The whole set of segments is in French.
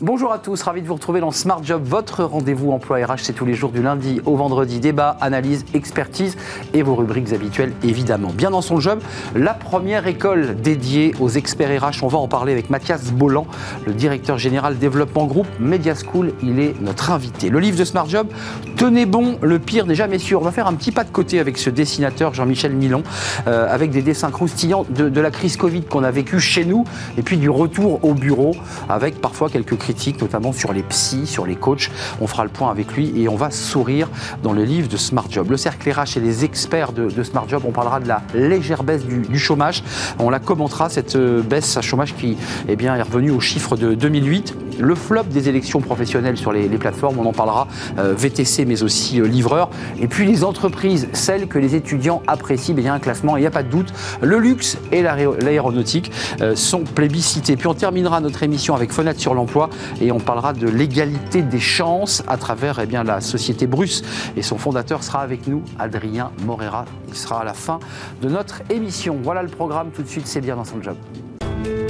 Bonjour à tous, ravi de vous retrouver dans Smart Job, votre rendez-vous emploi RH. C'est tous les jours du lundi au vendredi. Débat, analyse, expertise et vos rubriques habituelles, évidemment. Bien dans son job, la première école dédiée aux experts RH. On va en parler avec Mathias Bolland, le directeur général développement groupe Media School. Il est notre invité. Le livre de Smart Job, Tenez bon, le pire n'est jamais sûr. On va faire un petit pas de côté avec ce dessinateur Jean-Michel Milon, euh, avec des dessins croustillants de, de la crise Covid qu'on a vécu chez nous et puis du retour au bureau avec parfois quelques notamment sur les psys, sur les coachs. On fera le point avec lui et on va sourire dans le livre de Smart Job. Le cercle RH et les experts de, Smart Job, on parlera de la légère baisse du, chômage. On la commentera, cette euh, baisse à chômage qui eh bien, est revenue au chiffre de 2008. Le flop des élections professionnelles sur les, plateformes, on en parlera, euh, VTC mais aussi euh, livreurs. Et puis les entreprises, celles que les étudiants apprécient, bien un classement, il n'y a pas de doute. Le luxe et l'aéronautique sont plébiscités. Puis on terminera notre émission avec Fenêtre sur l'emploi et on parlera de l'égalité des chances à travers eh la société Bruce. Et son fondateur sera avec nous, Adrien Morera. Il sera à la fin de notre émission. Voilà le programme, tout de suite, c'est bien dans son job.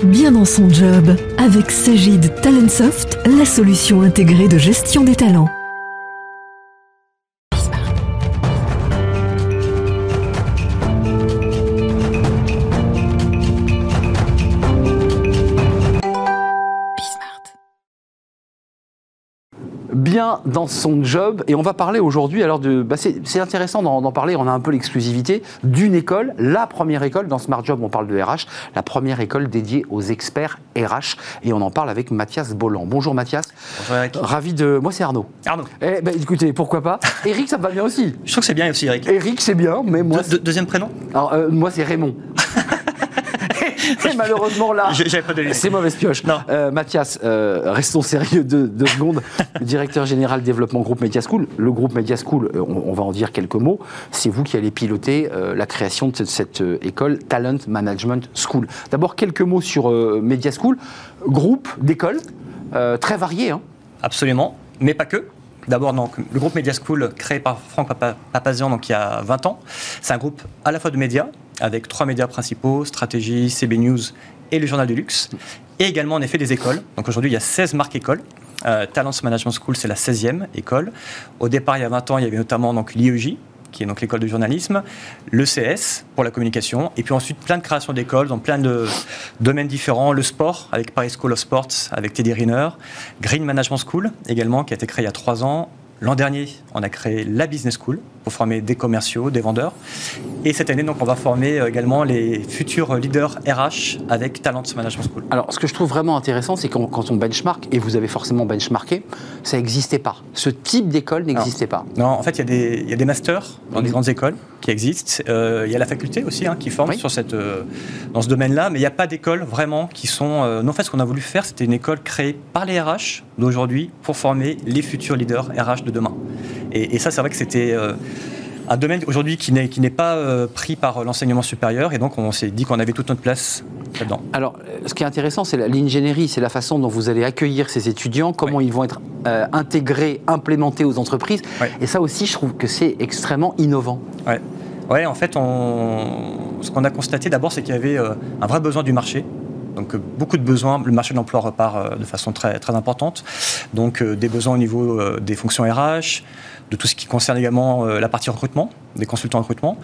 Bien dans son job, avec Sagid Talentsoft, la solution intégrée de gestion des talents. Dans son job. Et on va parler aujourd'hui, alors de, bah, c'est intéressant d'en parler, on a un peu l'exclusivité d'une école, la première école, dans Smart Job on parle de RH, la première école dédiée aux experts RH. Et on en parle avec Mathias Bolland. Bonjour Mathias. Bonjour Eric. Ravi de... Moi c'est Arnaud. Arnaud. Eh ben, écoutez, pourquoi pas? Eric, ça va bien aussi. Je trouve que c'est bien aussi Eric. Eric, c'est bien, mais moi... deuxième prénom? Alors, euh, moi c'est Raymond. Malheureusement là, c'est mauvaise pioche. Non. Euh, Mathias, euh, restons sérieux deux, deux secondes. directeur général développement groupe Media School. Le groupe Media School, euh, on, va en dire quelques mots. C'est vous qui allez piloter la création de cette, école Talent Management School. D'abord quelques mots sur Media School, groupe d'écoles très varié. Hein. Absolument, mais pas que. D'abord, donc, le groupe Media School, créé par Franck Papazian donc, il y a 20 ans, c'est un groupe à la fois de médias, avec trois médias principaux, Stratégie, CB News et le Journal du Luxe, et également en effet des écoles. Donc aujourd'hui, il y a 16 marques écoles. Euh, Talents Management School, c'est la 16e école. Au départ, il y a 20 ans, il y avait notamment l'IEJ, qui est donc l'école de journalisme, l'ECS pour la communication, et puis ensuite plein de créations d'écoles dans plein de domaines différents, le sport avec Paris School of Sports avec Teddy Riner, Green Management School également qui a été créé il y a trois ans, L'an dernier, on a créé la Business School pour former des commerciaux, des vendeurs. Et cette année, donc, on va former euh, également les futurs leaders RH avec Talent Management School. Alors, ce que je trouve vraiment intéressant, c'est quand, quand on benchmark, et vous avez forcément benchmarké, ça n'existait pas. Ce type d'école n'existait pas. Non, en fait, il y, y, a des masters dans des grandes écoles qui existent. Euh, il y a la faculté aussi hein, qui forme sur cette, euh, dans ce domaine-là, mais il n'y a pas d'école vraiment qui sont. non, en fait, ce qu'on a voulu faire, c'était une école créée par les RH d'aujourd'hui pour former les futurs leaders RH de demain. Et, ça, c'est vrai que c'était euh, un domaine aujourd'hui qui n'est, qui n'est pas euh, pris par l'enseignement supérieur, et donc on s'est dit qu'on avait toute notre place là-dedans. Alors, ce qui est intéressant, c'est l'ingénierie, c'est la façon dont vous allez accueillir ces étudiants, comment ils vont être euh, intégrés, implémentés aux entreprises. Et ça aussi, je trouve que c'est extrêmement innovant. Ouais. Ouais, en fait, on... ce qu'on a constaté d'abord, c'est qu'il y avait un vrai besoin du marché. Donc euh, beaucoup de besoins, le marché de l'emploi repart euh, de façon très, très importante. Donc euh, des besoins au niveau des fonctions RH, de tout ce qui concerne également la partie recrutement, des consultants recrutement.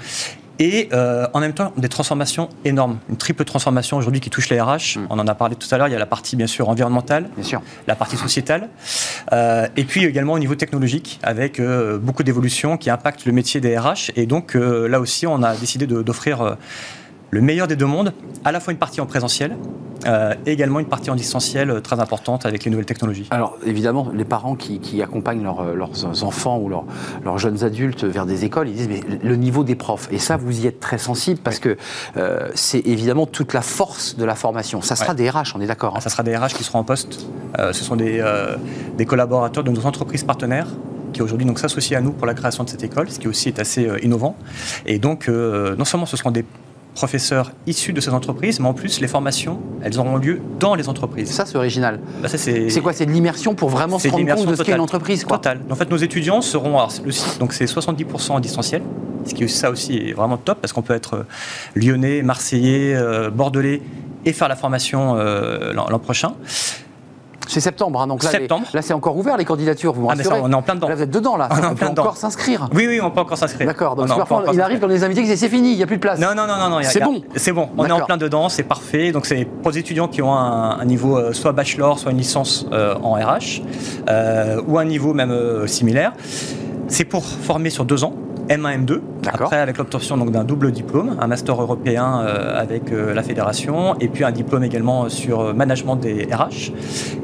Et en même temps, des transformations énormes. Une triple transformation aujourd'hui qui touche les RH. Mm. On en a parlé tout à l'heure. Il y a la partie, bien sûr, environnementale, bien sûr. la partie sociétale, et puis également au niveau technologique, avec beaucoup d'évolutions qui impactent le métier des RH. Et donc, là aussi, on a décidé d'offrir le meilleur des deux mondes, à la fois une partie en présentiel euh, et également une partie en distanciel euh, très importante avec les nouvelles technologies. Alors évidemment, les parents qui, accompagnent euh, leurs enfants ou leurs, jeunes adultes vers des écoles, ils disent mais le niveau des profs, et ça vous y êtes très sensible parce que c'est évidemment toute la force de la formation. Ça sera des RH, on est d'accord hein. Ça sera des RH qui seront en poste. ce sont des, des collaborateurs de nos entreprises partenaires qui aujourd'hui s'associent à nous pour la création de cette école, ce qui aussi est assez innovant. Et donc, non seulement ce seront des professeurs issus de ces entreprises, mais en plus, les formations, elles auront lieu dans les entreprises. Ça, c'est original. Bah, c'est quoi C'est de l'immersion pour vraiment se rendre compte de ce qu'est une entreprise quoi. Total. En fait, nos étudiants seront. Alors, le site, donc c'est 70% en distanciel, ce qui ça aussi est vraiment top parce qu'on peut être euh, lyonnais, marseillais, euh, bordelais et faire la formation euh, l'an prochain C'est septembre, hein, donc là, Septembre. les- là, c'est encore ouvert les candidatures, vous Ah, mais ça, on est en plein dedans. Là, vous êtes dedans, là. On Ça en peut encore s'inscrire. Oui, oui, on peut encore s'inscrire. D'accord, donc On on parfois, il arrive dans les invités disent c'est fini, il n'y a plus de place. Non, non, non, non, non. C'est bon. C'est bon. On est en plein dedans, c'est parfait. Donc c'est pour les étudiants qui ont un, un niveau euh, soit bachelor, soit une licence euh, en RH, euh, ou un niveau même similaire. C'est pour former sur deux ans. M1, M2, D'accord. après avec l'obtention d'un double diplôme, un master européen euh, avec euh, la fédération, et puis un diplôme également sur euh, management des RH.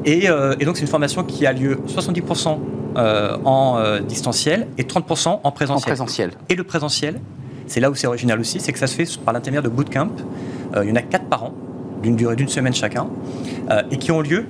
Et, et donc c'est une formation qui a lieu 70% euh, en distanciel et 30% en En présentiel. présentiel. Et le présentiel, c'est là où c'est original aussi, c'est que ça se fait par l'intermédiaire de bootcamp. Il y en a quatre par an, d'une durée d'une semaine chacun, et qui ont lieu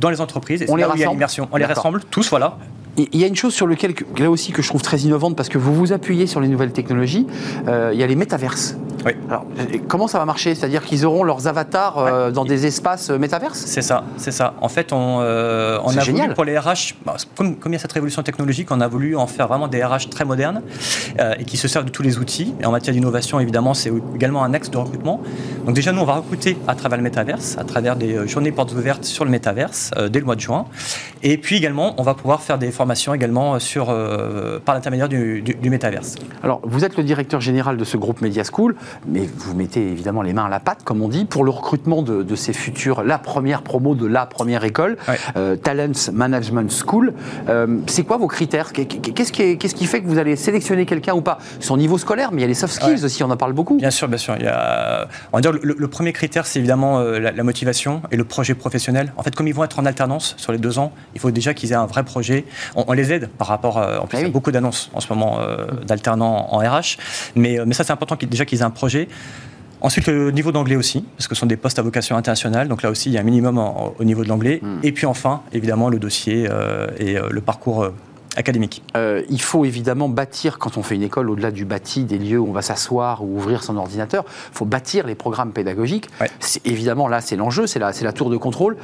dans les entreprises. Et On les là où il y a. On les rassemble tous, voilà. Il y a une chose sur laquelle, que- là aussi, que je trouve très innovante, parce que vous vous appuyez sur les nouvelles technologies, euh, il y a les métaverses. Oui. Alors, euh, comment ça va marcher? C'est-à-dire qu'ils auront leurs avatars euh, dans des espaces métaverses? C'est ça, c'est ça. En fait, on, euh, a génial. voulu pour les RH, bah, comme, comme il y a cette révolution technologique, on a voulu en faire vraiment des RH très modernes et qui se servent de tous les outils. Et en matière d'innovation, évidemment, c'est également un axe de recrutement. Donc déjà, nous, on va recruter à travers le métaverse, à travers des journées portes ouvertes sur le métaverse dès le mois de juin. Et puis également, on va pouvoir faire des formations également sur, euh, par l'intermédiaire du, du, du métaverse. Alors, vous êtes le directeur général de ce groupe Media School, mais vous mettez évidemment les mains à la pâte, comme on dit, pour le recrutement de, de ces futurs, la première promo de la première école, Ouais. euh, Talents Management School. Euh, c'est quoi vos critères? Qu'est- Qu'est-ce qui, fait que vous allez sélectionner quelqu'un ou pas? Son niveau scolaire, mais il y a les soft skills Ouais. aussi, on en parle beaucoup. Bien sûr, bien sûr. Il y a, on va dire le, le premier critère, c'est évidemment euh, la, la motivation et le projet professionnel. En fait, comme ils vont être en alternance sur les deux ans, il faut déjà qu'ils aient un vrai projet. On, on les aide par rapport. euh, en plus, Ah il y a beaucoup d'annonces en ce moment euh, d'alternants en RH, mais, euh, mais ça, c'est important qu'ils- déjà qu'ils aient un projet. Ensuite, le niveau d'anglais aussi, parce que ce sont des postes à vocation internationale. Donc là aussi, il y a un minimum en- au niveau de l'anglais. Hmm. Et puis enfin, évidemment, le dossier euh, et le parcours académique. Euh, il faut évidemment bâtir, quand on fait une école, au-delà du bâti, des lieux où on va s'asseoir ou ouvrir son ordinateur, il faut bâtir les programmes pédagogiques. Ouais. Évidemment, là, c'est l'enjeu, c'est la, la tour de contrôle.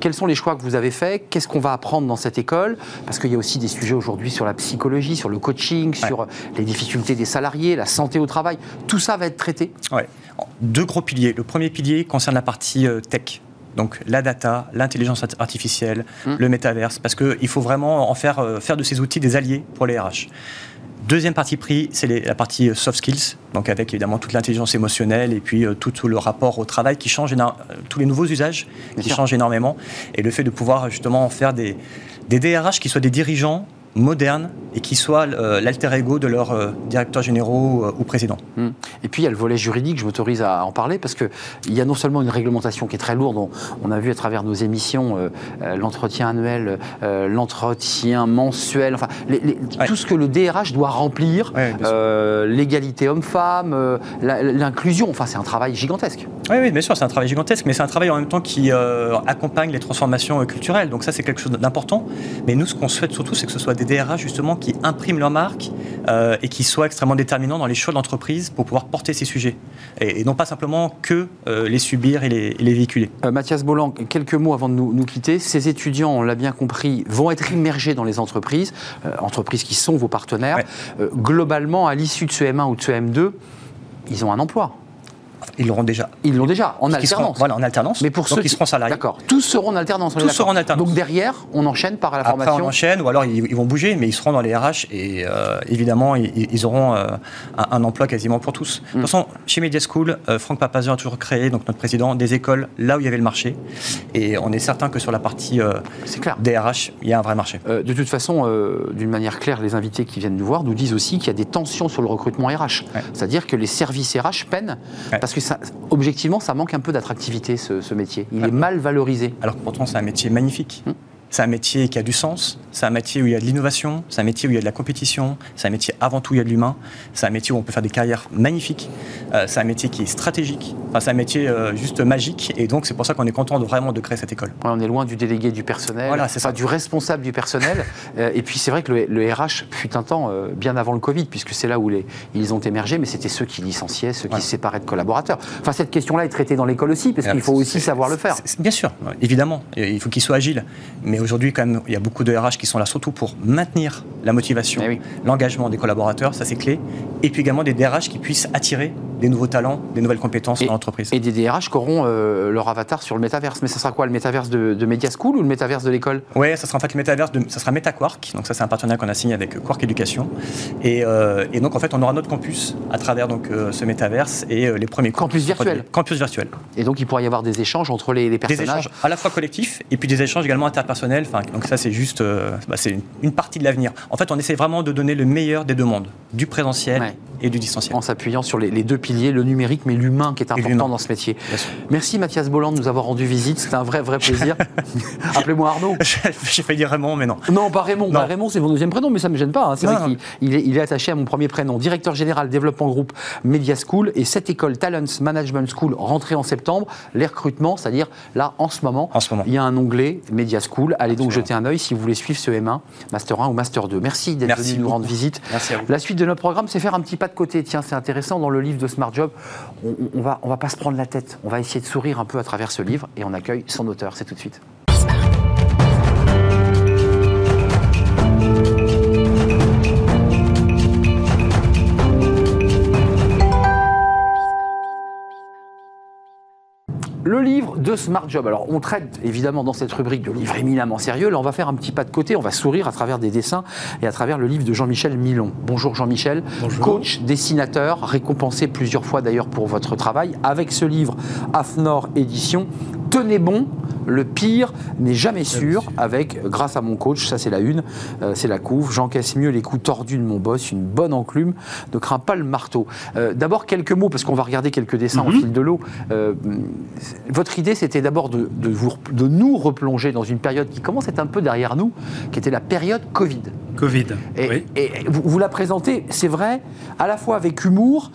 Quels sont les choix que vous avez faits? Qu'est-ce qu'on va apprendre dans cette école? Parce qu'il y a aussi des sujets aujourd'hui sur la psychologie, sur le coaching, Ouais. sur les difficultés des salariés, la santé au travail. Tout ça va être traité. Ouais. Deux gros piliers. Le premier pilier concerne la partie euh, tech. Donc la data, l'intelligence art- artificielle, Mm. le métaverse, parce qu'il faut vraiment en faire, euh, faire de ces outils des alliés pour les RH. Deuxième partie pris, c'est la partie euh, soft skills, donc avec évidemment toute l'intelligence émotionnelle et puis euh, tout, tout le rapport au travail qui change, tous les nouveaux usages qui changent énormément, et le fait de pouvoir justement en faire des, des DRH qui soient des dirigeants modernes et qui soient euh, l'alter ego de leurs euh, directeurs généraux euh, ou présidents. Hmm. Et puis il y a le volet juridique, je m'autorise à en parler, parce qu'il y a non seulement une réglementation qui est très lourde, on, a vu à travers nos émissions euh, l'entretien annuel, euh, l'entretien mensuel, enfin les- les- Ouais. tout ce que le DRH doit remplir, Ouais, euh, l'égalité homme-femme, l'inclusion, enfin c'est un travail gigantesque. Oui, oui, bien sûr, c'est un travail gigantesque, mais c'est un travail en même temps qui accompagne les transformations culturelles. Donc ça, c'est quelque chose d'important. Mais nous, ce qu'on souhaite surtout, c'est que ce soit des DRH justement qui impriment leur marque euh, et qui soient extrêmement déterminants dans les choix de l'entreprise pour pouvoir porter ces sujets et, et non pas simplement que euh, les subir et les, et les véhiculer. Euh, Mathias Bolland, quelques mots avant de nous, nous quitter. Ces étudiants, on l'a bien compris, vont être immergés dans les entreprises, entreprises qui sont vos partenaires. Ouais. Globalement, à l'issue de ce M1 ou de ce M2, ils ont un emploi. Ils l'auront déjà. Ils l'ont déjà, en seront- alternance. voilà, en alternance. Mais pour ceux qui- seront salariés. D'accord. Tous seront en alternance. Tous seront en alternance. Donc derrière, on enchaîne par la Après, formation. on enchaîne, ou alors ils, ils vont bouger, mais ils seront dans les RH et euh, évidemment, ils, ils auront euh, un, un emploi quasiment pour tous. Mm. De toute façon, chez Media School, euh, Franck Papazian a toujours créé, donc notre président, des écoles là où il y avait le marché. Et on est certain que sur la partie clair. des RH, il y a un vrai marché. De toute façon, d'une manière claire, les invités qui viennent nous voir nous disent aussi qu'il y a des tensions sur le recrutement RH. Ouais. C'est-à-dire que les services RH peinent Ouais. parce que ça, objectivement, ça manque un peu d'attractivité ce, ce métier. Il est mal valorisé. Alors que pourtant, c'est un métier magnifique. Mm. C'est un métier qui a du sens, c'est un métier où il y a de l'innovation, c'est un métier où il y a de la compétition, c'est un métier avant tout où il y a de l'humain, c'est un métier où on peut faire des carrières magnifiques, euh, c'est un métier qui est stratégique, enfin, c'est un métier euh, juste magique et donc c'est pour ça qu'on est content de vraiment de créer cette école. Ouais, on est loin du délégué du personnel, Voilà, c'est ça. du responsable du personnel. Euh, et puis c'est vrai que le, le RH fut un temps bien avant le Covid, puisque c'est là où les, ils ont émergé, mais c'était ceux qui licenciaient, ceux qui Ouais. se séparaient de collaborateurs. Enfin, cette question-là est traitée dans l'école aussi, parce qu'il faut aussi savoir le faire. Bien sûr, évidemment, il faut qu'il soit agile. Mais aujourd'hui, quand même, il y a beaucoup de RH qui sont là surtout pour maintenir la motivation, Eh oui. l'engagement des collaborateurs, ça c'est clé. Et puis également des DRH qui puissent attirer des nouveaux talents, des nouvelles compétences dans l'entreprise. Et des DRH qui auront euh, leur avatar sur le métaverse. Mais ça sera quoi Le métaverse de, de Media School ou le métaverse de l'école? Oui, ça sera en fait le métaverse, de, ça sera MetaQuark. Donc ça, c'est un partenariat qu'on a signé avec Quark Éducation. Et, euh, et, donc en fait, on aura notre campus à travers donc, euh, ce métaverse et les premiers campus virtuels. Campus virtuel. Et donc il pourra y avoir des échanges entre les, les personnages. Des échanges à la fois collectifs et puis des échanges également interpersonnels. Enfin, donc ça, c'est juste, bah, c'est une, une, partie de l'avenir. En fait, on essaie vraiment de donner le meilleur des deux mondes, du présentiel ouais. et du distanciel. En s'appuyant sur les, les, deux piliers, le numérique mais l'humain qui est important dans ce métier. Merci Mathias Bolland de nous avoir rendu visite, c'était un vrai vrai plaisir. Appelez-moi Arnaud. J'ai failli dire Raymond, mais non. Non, pas Raymond. Bah, Raymond, c'est mon deuxième prénom, mais ça ne me gêne pas. Hein. C'est vrai qu'il il est, il est, attaché à mon premier prénom. Directeur général développement groupe Media School et cette école Talents Management School rentrée en septembre. Les recrutements, c'est-à-dire là en ce moment, en ce moment, il y a un onglet Media School. Allez donc jeter un œil si vous voulez suivre ce M1, Master 1 ou Master 2. Merci d'être venu nous rendre visite. Merci à vous. La suite de notre programme, c'est faire un petit pas de côté. Tiens, c'est intéressant dans le livre de Smart Job. On, on va, on va pas se prendre la tête. On va essayer de sourire un peu à travers ce livre et on accueille son auteur. C'est tout de suite. Le livre de Smart Job. Alors, on traite évidemment dans cette rubrique de livres éminemment sérieux. Là, on va faire un petit pas de côté. On va sourire à travers des dessins et à travers le livre de Jean-Michel Milon. Bonjour Jean-Michel. Coach, dessinateur, récompensé plusieurs fois d'ailleurs pour votre travail. Avec ce livre, AFNOR Édition, Tenez bon, le pire n'est jamais sûr, avec, grâce à mon coach, ça c'est la une, euh, c'est la couve, j'encaisse mieux les coups tordus de mon boss, une bonne enclume, ne crains pas le marteau. Euh, d'abord quelques mots, parce qu'on va regarder quelques dessins Mhm. au fil de l'eau. Euh, votre idée c'était d'abord de, de, vous, de nous replonger dans une période qui commence à être un peu derrière nous, qui était la période Covid. Covid. Et, oui. et vous, vous, la présentez, c'est vrai, à la fois avec humour,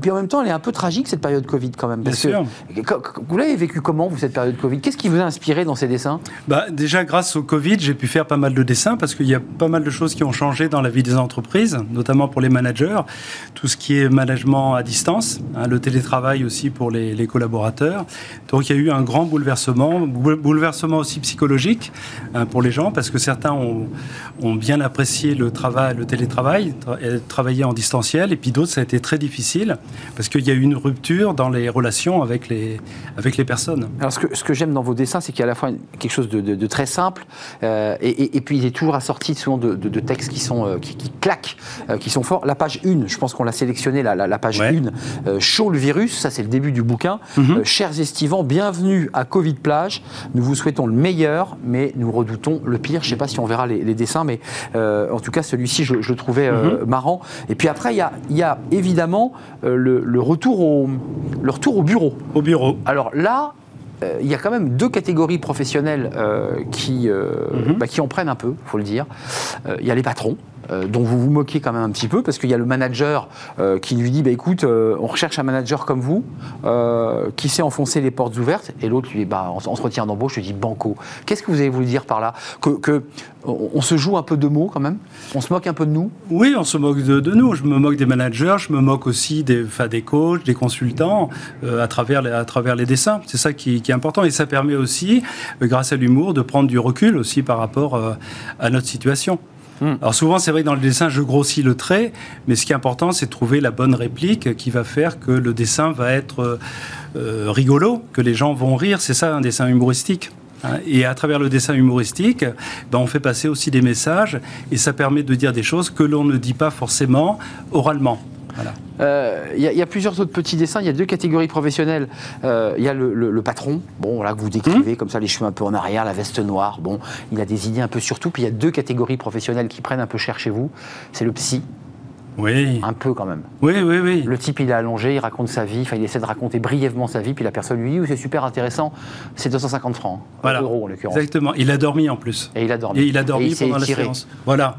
puis en même temps, elle est un peu tragique cette période Covid quand même. Parce Bien que, sûr. Vous l'avez vécu comment, vous, cette période Covid? Qu'est-ce qui vous a inspiré dans ces dessins? Bah, Déjà, grâce au Covid, j'ai pu faire pas mal de dessins parce qu'il y a pas mal de choses qui ont changé dans la vie des entreprises, notamment pour les managers. Tout ce qui est management à distance, hein, le télétravail aussi pour les, collaborateurs. Donc, il y a eu un grand bouleversement, bouleversement aussi psychologique hein, pour les gens parce que certains ont, bien apprécié le travail, le télétravail, tra travailler en distanciel, et puis d'autres, ça a été très difficile parce qu'il y a eu une rupture dans les relations avec les, avec les personnes. Alors, ce que, ce que j'aime dans vos dessins, c'est qu'il y a à la fois quelque chose de, de, de très simple, euh, et, et, et, puis il est toujours assorti souvent de, de textes qui, sont, euh, qui, qui claquent, euh, qui sont forts. La page 1, je pense qu'on l'a sélectionné, la, la, la page ouais. 1, chaud le virus, ça c'est le début du bouquin. Mm -hmm. chers estivants, bienvenue à Covid Plage. Nous vous souhaitons le meilleur, mais nous redoutons le pire. Je ne sais pas si on verra les, les dessins, mais en tout cas, celui-ci, je, je, le trouvais mm -hmm. marrant. Et puis après, il y a, y a, évidemment le, le, retour au, le retour au bureau. Au bureau. Alors là, il y a quand même deux catégories professionnelles euh, qui, euh, mm -hmm. bah, qui en prennent un peu, il faut le dire. Il y a les patrons. Dont vous vous moquez quand même un petit peu, parce qu'il y a le manager qui lui dit bah, écoute, on recherche un manager comme vous, qui sait enfoncer les portes ouvertes, et l'autre lui dit bah, entretien d'embauche, je dis banco. Qu'est-ce que vous avez voulu dire par là? Que, on se joue un peu de mots quand même? On se moque un peu de nous? Oui, on se moque de, nous. Je me moque des managers, je me moque aussi des, des coachs, des consultants, euh, à, travers les, à travers les dessins. C'est ça qui, est important. Et ça permet aussi, euh, grâce à l'humour, de prendre du recul aussi par rapport euh, à notre situation. Mmh. Alors souvent, c'est vrai que dans le dessin, je grossis le trait, mais ce qui est important, c'est de trouver la bonne réplique qui va faire que le dessin va être euh, rigolo, que les gens vont rire. C'est ça un dessin humoristique. Et à travers le dessin humoristique, ben, on fait passer aussi des messages et ça permet de dire des choses que l'on ne dit pas forcément oralement. Il euh, y, y, a plusieurs autres petits dessins. Il y a deux catégories professionnelles. Il euh, y a le, le, le, patron, bon, là que vous décrivez, mmh. comme ça, les cheveux un peu en arrière, la veste noire. Bon, il a des idées un peu sur tout. Puis il y a deux catégories professionnelles qui prennent un peu cher chez vous. C'est le psy. Oui. Un peu quand même. Oui, oui, oui. Le type, il est allongé, il raconte sa vie, enfin, il essaie de raconter brièvement sa vie, puis la personne lui dit, oui, c'est super intéressant, c'est 250 francs, voilà. euros en l'occurrence. Exactement. Il a dormi en plus. Et il a dormi. Et il a dormi Et il pendant la séance. Voilà.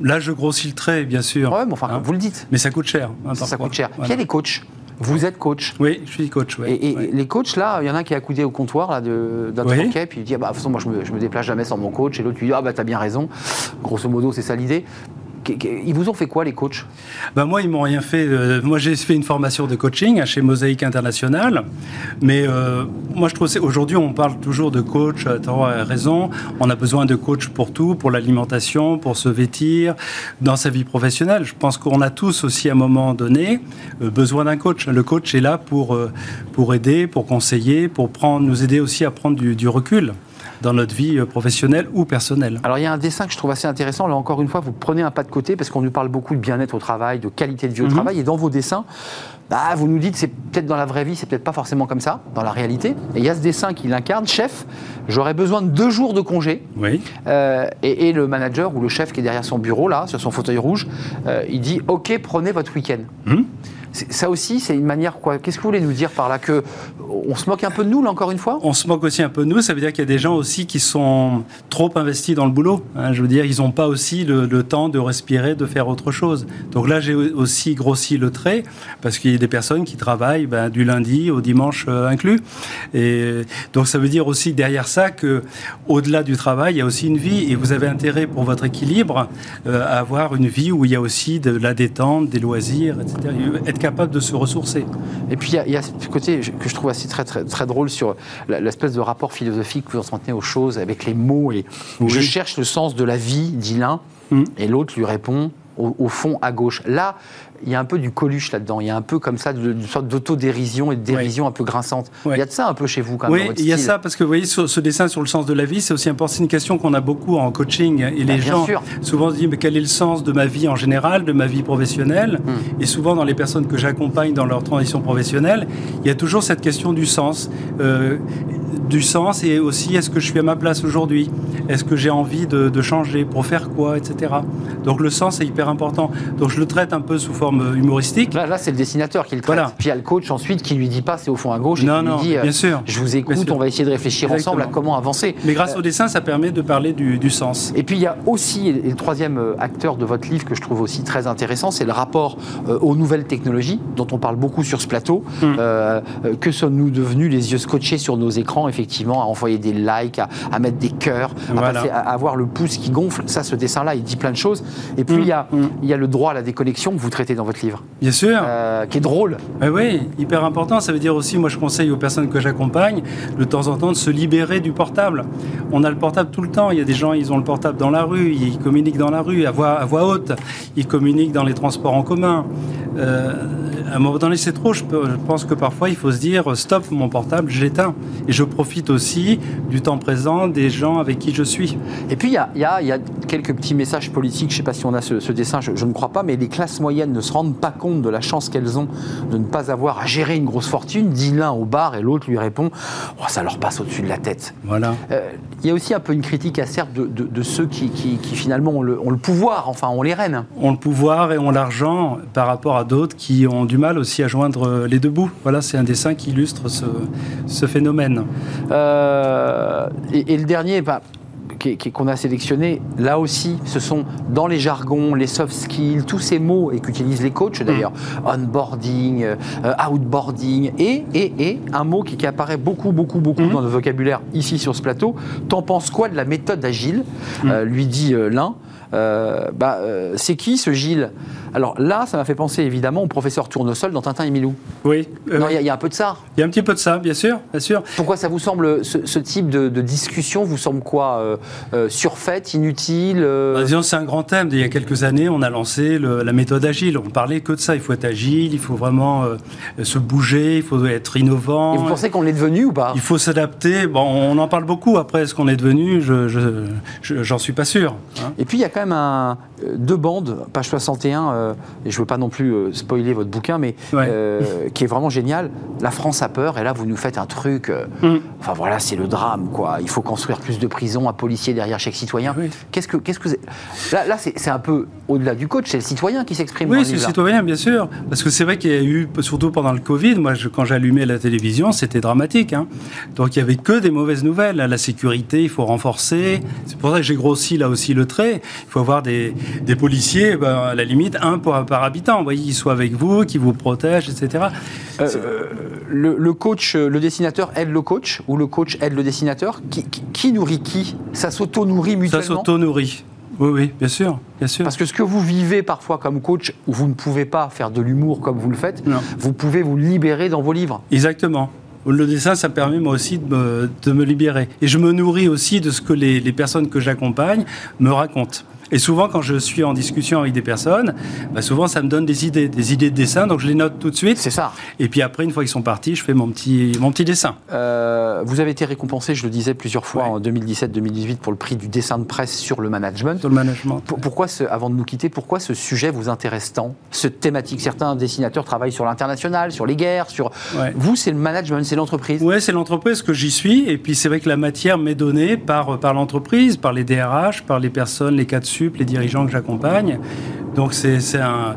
Là, je grossis le trait, bien sûr. Ouais, mais enfin, hein vous le dites. Mais ça coûte cher. Hein, ça, ça coûte cher. Voilà. Il y a les coachs. Vous êtes coach. Oui, je suis coach. Ouais, et, et ouais. les coachs, là, il y en a un qui est accoudé au comptoir là, d'un oui. troquet, puis il dit ah, bah, De toute façon, moi, je me, je me déplace jamais sans mon coach. Et l'autre lui dit Ah, bah, t'as bien raison. Grosso modo, c'est ça l'idée. Ils vous ont fait quoi, les coachs? Ben Moi, ils m'ont rien fait. Euh, moi, j'ai fait une formation de coaching chez Mosaïque International. Mais euh, moi, je trouve aujourd'hui, on parle toujours de coach, tu as raison. On a besoin de coach pour tout, pour l'alimentation, pour se vêtir, dans sa vie professionnelle. Je pense qu'on a tous aussi, à un moment donné, euh, besoin d'un coach. Le coach est là pour, pour aider, pour conseiller, pour prendre, nous aider aussi à prendre du recul dans notre vie euh, professionnelle ou personnelle. Alors il y a un dessin que je trouve assez intéressant. Là encore une fois, vous prenez un pas de côté parce qu'on nous parle beaucoup de bien-être au travail, de qualité de vie au mhm. travail. Et dans vos dessins, bah, vous nous dites c'est peut-être dans la vraie vie, c'est peut-être pas forcément comme ça, dans la réalité. Et il y a ce dessin qui l'incarne, chef, j'aurais besoin de deux jours de congé. Oui. Euh, et, le manager ou le chef qui est derrière son bureau, là, sur son fauteuil rouge, euh, il dit Ok, prenez votre week-end. Mhm. Ça aussi, c'est une manière quoi Qu'est-ce que vous voulez nous dire par là que on se moque un peu de nous là encore une fois? On se moque aussi un peu de nous. Ça veut dire qu'il y a des gens aussi qui sont trop investis dans le boulot. Hein. je veux dire, ils n'ont pas aussi le, temps de respirer, de faire autre chose. Donc là, j'ai aussi grossi le trait parce qu'il y a des personnes qui travaillent ben, du lundi au dimanche euh, inclus. Et donc ça veut dire aussi derrière ça que au-delà du travail, il y a aussi une vie et vous avez intérêt pour votre équilibre euh, à avoir une vie où il y a aussi de la détente, des loisirs, etc. Être capable de se ressourcer. Et puis il y, a ce côté que je trouve assez très, très, très drôle sur l'espèce de rapport philosophique que vous entretenez aux choses avec les mots. Et je cherche le sens de la vie, dit l'un, mm. et l'autre lui répond au, fond à gauche. Là, il y a un peu du coluche là-dedans. Il y a un peu comme ça, une sorte d'autodérision et de dérision un peu grinçante. Il y a de ça un peu chez vous quand même. Oui, il y a ça parce que vous voyez, ce dessin sur le sens de la vie, c'est aussi important. C'est une question qu'on a beaucoup en coaching et les bah, gens souvent se disent mais quel est le sens de ma vie en général, de ma vie professionnelle? Hmm. Et souvent dans les personnes que j'accompagne dans leur transition professionnelle, il y a toujours cette question du sens. Euh, du sens et aussi est-ce que je suis à ma place aujourd'hui? Est-ce que j'ai envie de, de, changer Pour faire quoi Etc. Donc le sens est hyper important. Donc je le traite un peu sous forme humoristique. Là, là c'est le dessinateur qui le traite. Puis il y a le coach ensuite qui lui dit pas c'est au fond à gauche et non, qui non, lui dit bien sûr. je vous écoute, on va essayer de réfléchir ensemble à comment avancer. Mais grâce euh, au dessin, ça permet de parler du, du, sens. Et puis il y a aussi, et le troisième euh, acteur de votre livre que je trouve aussi très intéressant, c'est le rapport euh, aux nouvelles technologies dont on parle beaucoup sur ce plateau. Hum. que sommes-nous devenus les yeux scotchés sur nos écrans, effectivement, à envoyer des likes, à, mettre des cœurs, à, avoir le pouce qui gonfle. Ça, ce dessin-là, il dit plein de choses. Et puis, il, y a, mm. il y a le droit à la déconnexion que vous traitez dans votre livre. Bien sûr. Euh, qui est drôle. oui, hyper important. Ça veut dire aussi, moi, je conseille aux personnes que j'accompagne, de temps en temps, de se libérer du portable. On a le portable tout le temps. Il y a des gens, ils ont le portable dans la rue, ils communiquent dans la rue à voix, à voix haute, ils communiquent dans les transports en commun. Euh, à un moment donné, c'est trop. Je, pense que parfois, il faut se dire stop, mon portable, je l'éteins. Et je profite aussi du temps présent des gens avec qui je suis. Et puis, il y a, y a, quelques petits messages politiques. Je ne sais pas si on a ce, dessin, je, ne crois pas, mais les classes moyennes ne se rendent pas compte de la chance qu'elles ont de ne pas avoir à gérer une grosse fortune. Dit l'un au bar et l'autre lui répond oh, ça leur passe au-dessus de la tête. Voilà. Euh, il y a aussi un peu une critique acerbe de, de, ceux qui, qui, finalement ont le, ont le, pouvoir, enfin ont les rênes. Ont le pouvoir et ont l'argent par rapport à d'autres qui ont du mal aussi à joindre les deux bouts. Voilà, c'est un dessin qui illustre ce, ce phénomène. Euh, et, le dernier, bah, qu'on a sélectionné, là aussi, ce sont dans les jargons, les soft skills, tous ces mots et qu'utilisent les coachs d'ailleurs, mm. onboarding, euh, outboarding, et, et, et un mot qui, apparaît beaucoup, beaucoup, beaucoup mm. dans le vocabulaire ici sur ce plateau. T'en penses quoi de la méthode agile? Mm. euh, lui dit l'un. bah, c'est qui ce Gilles? Alors là, ça m'a fait penser évidemment au professeur Tournesol dans Tintin et Milou. Oui. Euh, non, il y, a un peu de ça. Il y a un petit peu de ça, bien sûr, bien sûr. Pourquoi ça vous semble, ce, type de, discussion vous semble quoi euh, euh, Surfaite, inutile bah, Disons, c'est un grand thème. Il y a quelques années, on a lancé la méthode agile. On parlait que de ça. Il faut être agile, il faut vraiment se bouger, il faut être innovant. Et vous pensez qu'on l'est devenu ou pas? Il faut s'adapter. Bon, on en parle beaucoup. Après, est-ce qu'on est devenu Je j'en suis pas sûr. Hein. Et puis, il y a quand même un, deux bandes, page 61 euh, et je ne veux pas non plus euh, spoiler votre bouquin, mais euh, qui est vraiment génial. La France a peur, et là, vous nous faites un truc. Mm. Enfin voilà, c'est le drame, quoi. Il faut construire plus de prisons, un policier derrière chaque citoyen. Qu'est-ce que, qu'est-ce que là, là c'est un peu au-delà du coach, c'est le citoyen qui s'exprime. Oui, c'est le citoyen, bien sûr, parce que c'est vrai qu'il y a eu, surtout pendant le Covid, moi, quand j'allumais la télévision, c'était dramatique. Hein. Donc il y avait que des mauvaises nouvelles. La sécurité, il faut renforcer. C'est pour ça que j'ai grossi là aussi le trait. Il faut avoir des, des policiers, ben, à la limite, un par habitant. Vous voyez, qu'ils soient avec vous, qui vous protègent, etc. Euh, le, coach, le dessinateur aide le coach ou le coach aide le dessinateur? Qui, qui, nourrit qui? Ça s'auto-nourrit mutuellement? Ça s'auto-nourrit. Oui, oui, bien sûr, bien sûr. Parce que ce que vous vivez parfois comme coach, où vous ne pouvez pas faire de l'humour comme vous le faites, Non. vous pouvez vous libérer dans vos livres. Exactement. Le dessin, ça permet moi aussi de me, de me libérer. Et je me nourris aussi de ce que les, les personnes que j'accompagne me racontent. Et souvent, quand je suis en discussion avec des personnes, bah souvent, ça me donne des idées, des idées de dessin, donc je les note tout de suite. C'est ça. Et puis après, une fois qu'ils sont partis, je fais mon petit, mon petit dessin. Euh, vous avez été récompensé, je le disais plusieurs fois, Ouais. en 2017-2018 pour le prix du dessin de presse sur le management. Sur le management. Pour- Pourquoi, ce, avant de nous quitter, pourquoi ce sujet vous intéresse tant Cette thématique, certains dessinateurs travaillent sur l'international, sur les guerres, sur... Ouais. Vous, c'est le management, c'est l'entreprise? Ouais, c'est l'entreprise que j'y suis. Et puis c'est vrai que la matière m'est donnée par, par l'entreprise, par les DRH, par les personnes, les cadres les dirigeants que j'accompagne. Donc c'est un.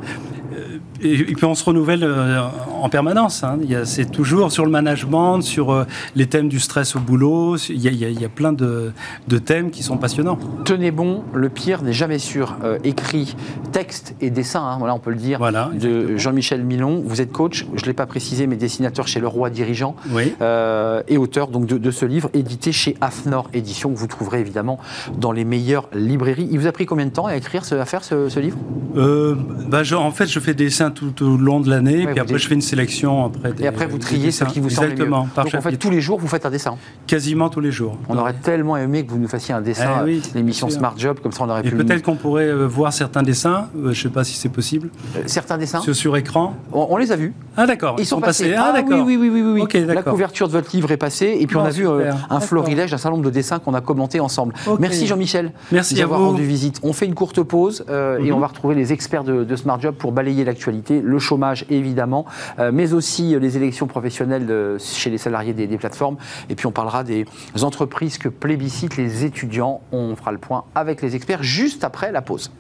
Et, puis on se renouvelle euh, en permanence. hein. C'est toujours sur le management, sur euh, les thèmes du stress au boulot. Il y a, il y a- il y a plein de, de thèmes qui sont passionnants. Tenez bon, le pire n'est jamais sûr. Euh, écrit, texte et dessin, hein, voilà, on peut le dire, Voilà, de Jean-Michel Milon. Vous êtes coach, je ne l'ai pas précisé, mais dessinateur chez Le Roi Dirigeant. Oui. euh, et auteur donc de, de ce livre édité chez Afnor Édition que vous trouverez évidemment dans les meilleures librairies. Il vous a pris combien de temps à écrire, ce- à faire ce, ce livre? Euh, bah, je- en fait, je fais des dessins tout au long de l'année. Ouais, puis après, je fais une sélection. Après des- Et après vous triez ce dessins. qui vous semble le mieux. Exactement, par Donc en fait tous les jours vous faites un dessin. Quasiment tous les jours. On aurait tellement aimé que vous nous fassiez un dessin, Eh oui, euh, l'émission. Smart Job, comme ça on aurait Et pu. peut-être qu'on pourrait euh, voir certains dessins. euh, je ne sais pas si c'est possible. Euh, certains dessins. Sur, sur écran. On, on les a vus. Ah d'accord. Ils sont passés. Ah, d'accord. oui, oui, oui, oui, oui. La couverture de votre livre est passée et puis on Oh, a vu un florilège, un certain nombre de dessins qu'on a commentés ensemble. Merci Jean-Michel Merci d'avoir rendu visite. On fait une courte pause et Mhm. on va retrouver les experts de Smart Job pour balayer l'actualité, le chômage évidemment, euh, mais aussi euh, les élections professionnelles chez les salariés des, des plateformes. Et puis on parlera des entreprises que plébiscitent les étudiants. On fera le point avec les experts juste après la pause.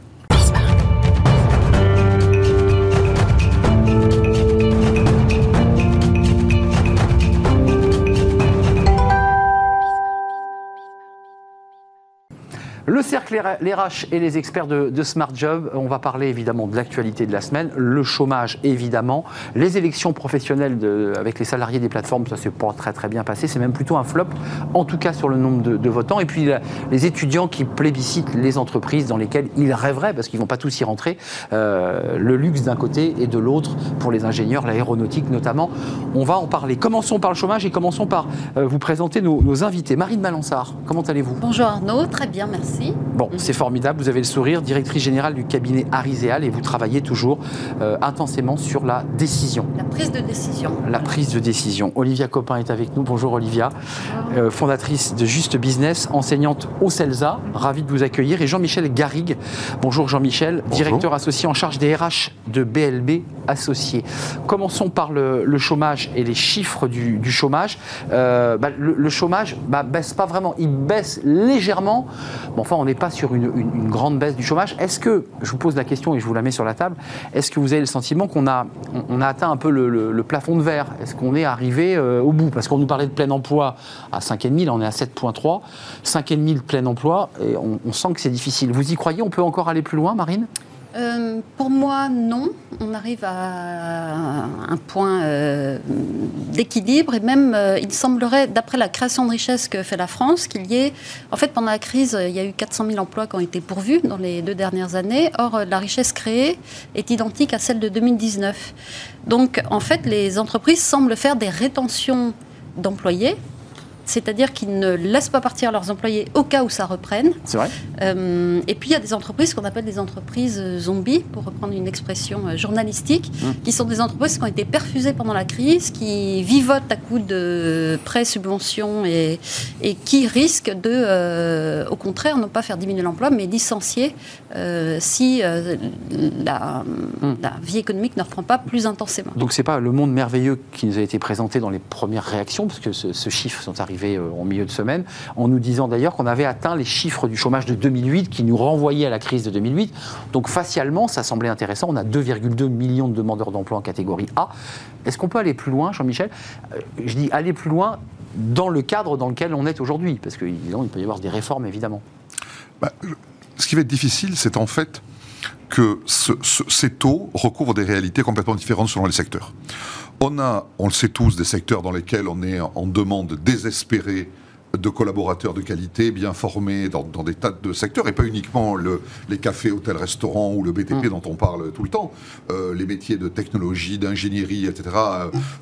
Le cercle RH et les experts de, de Smart Job, on va parler évidemment de l'actualité de la semaine, le chômage évidemment, les élections professionnelles avec les salariés des plateformes, ça s'est pas très très bien passé, c'est même plutôt un flop, en tout cas sur le nombre de, votants, et puis les étudiants qui plébiscitent les entreprises dans lesquelles ils rêveraient, parce qu'ils vont pas tous y rentrer, euh, le luxe d'un côté et de l'autre pour les ingénieurs, l'aéronautique notamment. On va en parler. Commençons par le chômage et commençons par euh, vous présenter nos, nos invités. Marine Malansard, comment allez-vous? Bonjour Arnaud, très bien, merci. Bon, c'est formidable, vous avez le sourire, directrice générale du cabinet Ariséal et vous travaillez toujours euh, intensément sur la décision, La prise de décision. la prise de décision. Olivia Copin est avec nous. Bonjour Olivia, euh, fondatrice de Juste Business, enseignante au CELSA, ravi de vous accueillir. Et Jean-Michel Garrigue, bonjour Jean-Michel, directeur associé en charge des RH de BLB Associés. Commençons par le, le chômage et les chiffres du, du chômage. Euh, bah, le, le chômage bah, baisse pas vraiment, il baisse légèrement. Bon, enfin, on n'est pas sur une, grande baisse du chômage. Est-ce que, je vous pose la question et je vous la mets sur la table, est-ce que vous avez le sentiment qu'on a, atteint un peu le, plafond de verre? Est-ce qu'on est arrivé euh, au bout? Parce qu'on nous parlait de plein emploi à 5,5, là on est à 7,3. 5,5 de plein emploi, et on sent que c'est difficile. Vous y croyez? On peut encore aller plus loin, Marine? Euh, pour moi, non. On arrive à un point euh, d'équilibre et même, euh, il semblerait, d'après la création de richesse que fait la France, qu'il y ait, en fait, pendant la crise, il y a eu 400 000 emplois qui ont été pourvus dans les deux dernières années. Or, la richesse créée est identique à celle de 2019. Donc, en fait, les entreprises semblent faire des rétentions d'employés. C'est-à-dire qu'ils ne laissent pas partir leurs employés au cas où ça reprenne. C'est vrai Euh, et puis il y a des entreprises qu'on appelle des entreprises euh, zombies, pour reprendre une expression euh, journalistique, Mmh. qui sont des entreprises qui ont été perfusées pendant la crise, qui vivotent à coups de prêts, subventions et, et qui risquent de, euh, au contraire, non pas faire diminuer l'emploi, mais licencier euh, si la, Mmh. la vie économique ne reprend pas plus intensément. Donc c'est pas le monde merveilleux qui nous a été présenté dans les premières réactions, parce que ce, ce chiffre sont arrivés euh, en milieu de semaine, en nous disant d'ailleurs qu'on avait atteint les chiffres du chômage de 2008 qui nous renvoyaient à la crise de 2008. Donc facialement, ça semblait intéressant. On a 2,2 millions de demandeurs d'emploi en catégorie A. Est-ce qu'on peut aller plus loin, Jean-Michel? Euh, Je dis aller plus loin dans le cadre dans lequel on est aujourd'hui, parce qu'il il peut y avoir des réformes évidemment. Bah, ce qui va être difficile, c'est en fait que ce- ce- ces taux recouvrent des réalités complètement différentes selon les secteurs. On a, on le sait tous, des secteurs dans lesquels on est en demande désespérée de collaborateurs de qualité bien formés dans, des tas de secteurs et pas uniquement le, les cafés, hôtels, restaurants ou le BTP mm. dont on parle tout le temps, euh, les métiers de technologie, d'ingénierie, etc.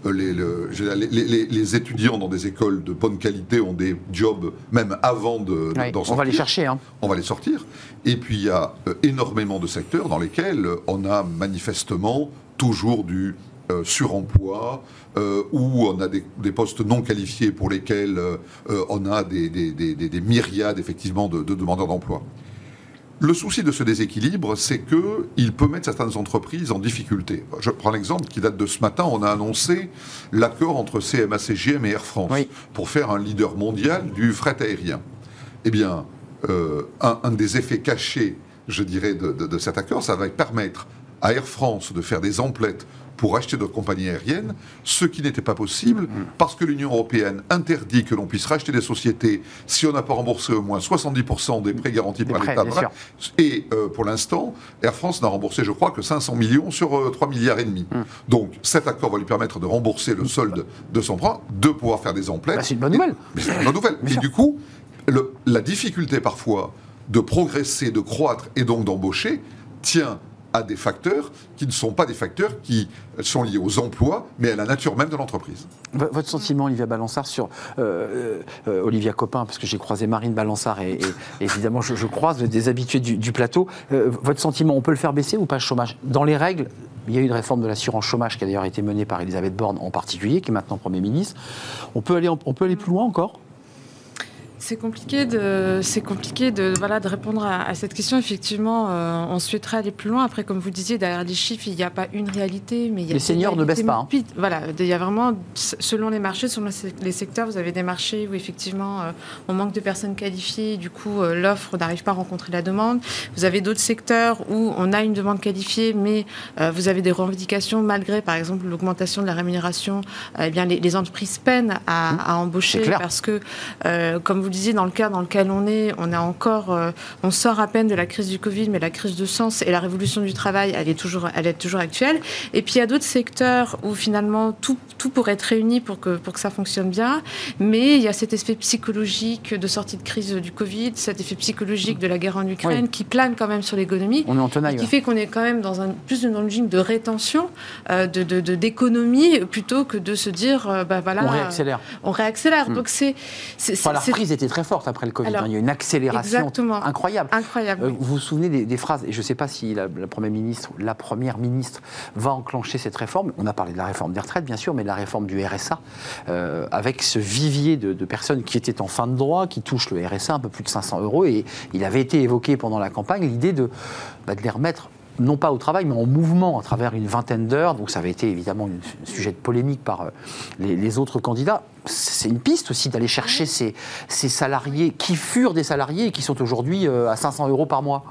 Euh, les, les, les, étudiants dans des écoles de bonne qualité ont des jobs même avant de, d'en sortir. On va les chercher. Hein. On va les sortir. Et puis il y a euh, énormément de secteurs dans lesquels on a manifestement toujours du suremploi, euh, où on a des, postes non qualifiés pour lesquels euh, on a des, myriades effectivement de, demandeurs d'emploi. Le souci de ce déséquilibre, c'est qu'il peut mettre certaines entreprises en difficulté. Je prends l'exemple qui date de ce matin. On a annoncé l'accord entre CMA CGM et Air France pour faire un leader mondial du fret aérien. Eh bien, euh, un, des effets cachés, je dirais, de, de cet accord, ça va permettre à Air France de faire des emplettes pour acheter d'autres compagnies aériennes, ce qui n'était pas possible mm. parce que l'Union européenne interdit que l'on puisse racheter des sociétés si on n'a pas remboursé au moins 70% des prêts garantis par l'État. Et euh, pour l'instant, Air France n'a remboursé, je crois, que 500 millions sur 3 euh, milliards et demi. Mm. Donc cet accord va lui permettre de rembourser le solde de son prêt, de pouvoir faire des emplettes. Bah, c'est une bonne nouvelle. Mais c'est une bonne nouvelle. Et du coup, le, la difficulté parfois de progresser, de croître et donc d'embaucher tient à des facteurs qui ne sont pas des facteurs qui sont liés aux emplois, mais à la nature même de l'entreprise. Votre sentiment, Olivia Balançard, sur euh, euh, Olivia Copin, parce que j'ai croisé Marine Balançard et, évidemment je, croise des habitués du, plateau. Euh, votre sentiment, on peut le faire baisser ou pas le chômage? Dans les règles, il y a eu une réforme de l'assurance chômage qui a d'ailleurs été menée par Elisabeth Borne en particulier, qui est maintenant Premier ministre. On peut aller, on peut aller plus loin encore? C'est compliqué de, c'est compliqué de, voilà, de répondre à, cette question. Effectivement, euh, on souhaiterait aller plus loin. Après, comme vous disiez, derrière les chiffres, il n'y a pas une réalité, mais il y a les seniors ne baissent pas. Hein. Voilà, il y a vraiment, selon les marchés, selon les secteurs, vous avez des marchés où effectivement euh, on manque de personnes qualifiées. Du coup, euh, l'offre n'arrive pas à rencontrer la demande. Vous avez d'autres secteurs où on a une demande qualifiée, mais vous avez des revendications malgré, par exemple, l'augmentation de la rémunération. eh bien, les, entreprises peinent à, mmh. à embaucher parce que, comme vous le dans le cas dans lequel on est, on a encore, euh, on sort à peine de la crise du Covid, mais la crise de sens et la révolution du travail, elle est toujours, elle est toujours actuelle. Et puis il y a d'autres secteurs où finalement tout, tout pourrait être réuni pour que, pour que ça fonctionne bien, mais il y a cet effet psychologique de sortie de crise du Covid, cet effet psychologique de la guerre en Ukraine qui plane quand même sur l'économie, on est en tenaille, qui fait qu'on est quand même dans un plus une logique de rétention, euh, de d'économie, plutôt que de se dire, euh, bah voilà, on réaccélère. On réaccélère. Hmm. Donc c'est, enfin, la reprise était très forte après le Covid. Hein. il y a une accélération incroyable. incroyable euh, vous vous souvenez des, phrases, et je ne sais pas si la, Première ministre, la Première ministre va enclencher cette réforme. On a parlé de la réforme des retraites, bien sûr, mais de la réforme du RSA, euh, avec ce vivier de, personnes qui étaient en fin de droit, qui touchent le RSA, un peu plus de 500 euros. Et il avait été évoqué pendant la campagne l'idée de, bah, de les remettre non pas au travail, mais en mouvement à travers une vingtaine d'heures. Donc ça avait été évidemment un sujet de polémique par euh, les, autres candidats. C'est une piste aussi d'aller chercher ces, salariés qui furent des salariés et qui sont aujourd'hui euh, à 500 euros par mois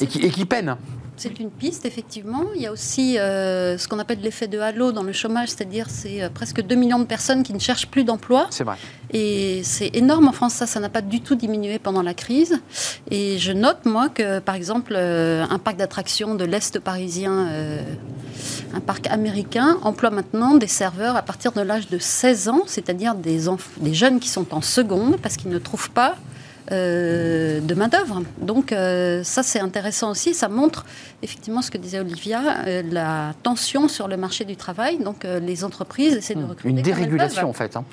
et, qui, et qui peinent. C'est une piste, effectivement. Il y a aussi euh, ce qu'on appelle l'effet de halo dans le chômage, c'est-à-dire c'est euh, presque 2 millions de personnes qui ne cherchent plus d'emploi. C'est vrai. Et c'est énorme en France, ça, ça n'a pas du tout diminué pendant la crise. Et je note, moi, que par exemple, euh, un parc d'attractions de l'Est parisien, un parc américain, emploie maintenant des serveurs à partir de l'âge de 16 ans, c'est-à-dire des, des jeunes qui sont en seconde parce qu'ils ne trouvent pas euh, de main-d'œuvre. Donc, euh, ça, c'est intéressant aussi. Ça montre effectivement ce que disait Olivia, euh, la tension sur le marché du travail. Donc, les entreprises essaient de recruter. Une dérégulation, en fait. Hein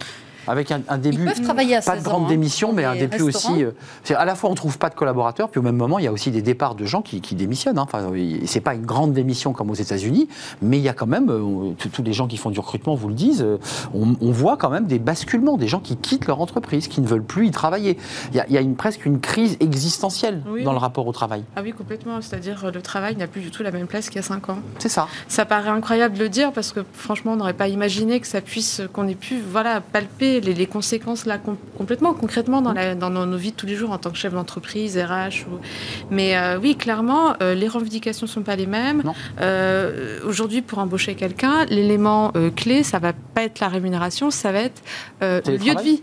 avec un, début, pas de grande hein, démission, mais un début aussi. Euh, à la fois, on trouve pas de collaborateurs, puis au même moment, il y a aussi des départs de gens qui, démissionnent. Hein. Enfin, c'est pas une grande démission comme aux États-Unis, mais il y a quand même euh, tous les gens qui font du recrutement vous le disent. Euh, on, voit quand même des basculements, des gens qui quittent leur entreprise, qui ne veulent plus y travailler. Il y a, une, presque une crise existentielle dans le rapport au travail. Ah oui, complètement. C'est-à-dire le travail n'a plus du tout la même place qu'il y a cinq ans. C'est ça. Ça paraît incroyable de le dire parce que franchement, on n'aurait pas imaginé que ça puisse, qu'on ait pu, voilà, palper les, conséquences là complètement, concrètement dans, la, dans, nos vies de tous les jours en tant que chef d'entreprise, RH. Mais euh, oui, clairement, euh, les revendications ne sont pas les mêmes. Euh, aujourd'hui, pour embaucher quelqu'un, l'élément clé, ça va pas être la rémunération, ça va être le lieu de vie.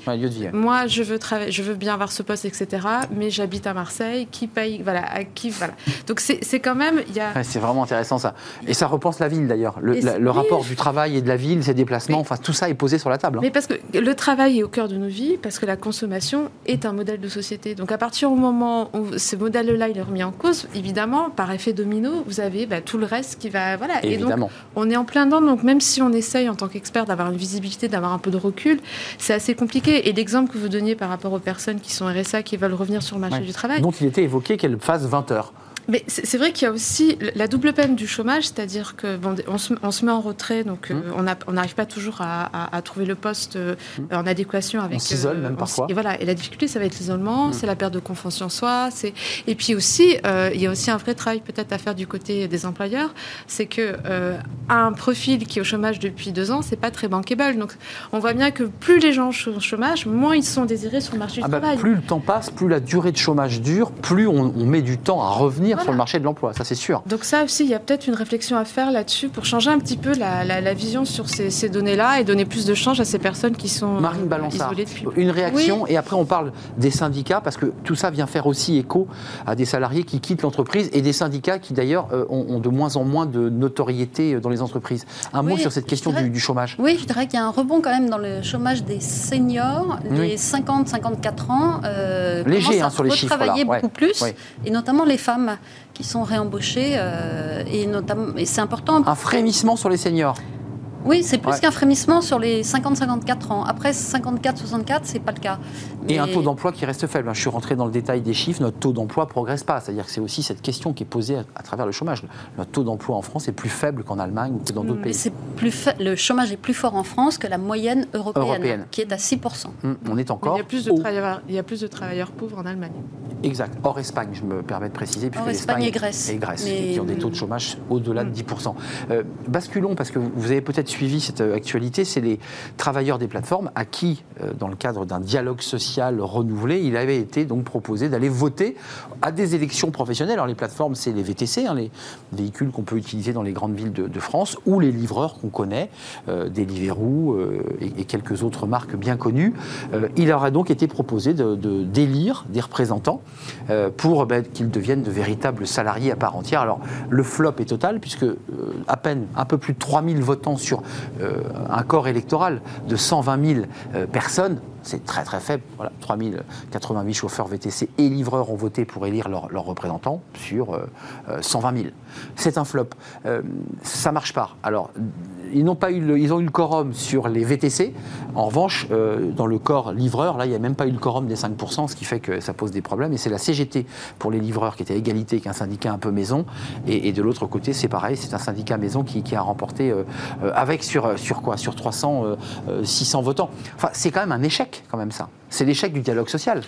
Moi, je veux, je veux bien avoir ce poste, etc. Mais j'habite à Marseille, qui paye, voilà, à qui, voilà. Donc c'est quand même, il y a... c'est vraiment intéressant ça. Et ça repense la ville d'ailleurs. Le, rapport du travail et de la ville, ses déplacements, enfin tout ça est posé sur la table. Hein. Mais parce que le travail est au cœur de nos vies parce que la consommation est un modèle de société. Donc à partir du moment où ce modèle-là est remis en cause, évidemment, par effet domino, vous avez bah, tout le reste qui va... Voilà. Évidemment. Et donc, on est en plein dedans. Donc même si on essaye en tant qu'expert d'avoir une visibilité, d'avoir un peu de recul, c'est assez compliqué. Et l'exemple que vous donniez par rapport aux personnes qui sont RSA, qui veulent revenir sur le marché du travail... Donc il était évoqué qu'elle fasse 20 heures. Mais c'est vrai qu'il y a aussi la double peine du chômage, c'est-à-dire que bon, on, se, on, se, met en retrait, donc Mmh. euh, on n'arrive pas toujours à, à, à, trouver le poste euh, en adéquation avec. On s'isole même parfois. Et voilà, et la difficulté, ça va être l'isolement, Mmh. c'est la perte de confiance en soi, c'est et puis aussi, euh, il y a aussi un vrai travail peut-être à faire du côté des employeurs, c'est que euh, un profil qui est au chômage depuis deux ans, c'est pas très bankable. Donc on voit bien que plus les gens sont au chômage, moins ils sont désirés sur le marché ah du bah, travail. Plus le temps passe, plus la durée de chômage dure, plus on, on met du temps à revenir voilà. sur le marché de l'emploi, ça c'est sûr. Donc ça aussi, il y a peut-être une réflexion à faire là-dessus pour changer un petit peu la, la, la vision sur ces, ces données-là et donner plus de change à ces personnes qui sont Marine Balançard, isolées depuis. Une réaction oui. et après on parle des syndicats parce que tout ça vient faire aussi écho à des salariés qui quittent l'entreprise et des syndicats qui d'ailleurs euh, ont, ont, de moins en moins de notoriété dans les entreprises. Un oui, mot sur cette question dirais, du, du, chômage. Oui, je dirais qu'il y a un rebond quand même dans le chômage des seniors, Oui. les 50-54 ans. Euh, Léger hein, à sur les chiffres. là. travailler Ouais. beaucoup plus, Ouais. et notamment les femmes qui sont réembauchées. euh, et, notamment, et c'est important. Un frémissement sur les seniors. Oui, c'est plus Ouais. qu'un frémissement sur les 50-54 ans. Après 54-64, c'est pas le cas. Et un taux d'emploi qui reste faible. Je suis rentré dans le détail des chiffres. Notre taux d'emploi progresse pas. C'est-à-dire que c'est aussi cette question qui est posée à, à travers le chômage. Notre taux d'emploi en France est plus faible qu'en Allemagne ou que dans d'autres pays. c'est plus fa- le chômage est plus fort en France que la moyenne européenne, Européenne. qui est à 6%. Hum, On est Mais encore il, y a plus de travailleurs, il y a plus de travailleurs pauvres en Allemagne. Exact. Hors Espagne, je me permets de préciser. puisque Hors Espagne l'Espagne et Grèce. Et Grèce, Mais- qui ont des taux de chômage au-delà de 10%. Euh, basculons, parce que vous avez peut-être suivi cette actualité, c'est les travailleurs des plateformes à qui, euh, dans le cadre d'un dialogue social renouvelé, il avait été donc proposé d'aller voter à des élections professionnelles. Alors les plateformes, c'est les VTC, hein, les véhicules qu'on peut utiliser dans les grandes villes de, France, ou les livreurs qu'on connaît, euh, Deliveroo euh, et, quelques autres marques bien connues. Euh, il leur donc été proposé de- de- d'élire des représentants euh, pour ben, qu'ils deviennent de véritables salariés à part entière. Alors le flop est total puisque à peine un peu plus de 3000 votants sur un corps électoral de 120 000 euh, personnes. C'est très très faible. Voilà, 3088 chauffeurs VTC et livreurs ont voté pour élire leurs représentants sur euh, euh, 120 000. C'est un flop. Euh, ça marche pas. Alors, ils n'ont pas eu ont eu le quorum sur les VTC. En revanche, euh, dans le corps livreur, là, il n'y a même pas eu le quorum des 5%, ce qui fait que ça pose des problèmes. Et c'est la CGT pour les livreurs qui était à égalité qu'un syndicat un peu maison. Et, de l'autre côté, c'est pareil, c'est un syndicat maison qui, a remporté euh, euh, avec sur, sur quoi? Sur 300, euh, euh, 600 votants. Enfin, c'est quand même un échec, quand même ça. C'est l'échec du dialogue social.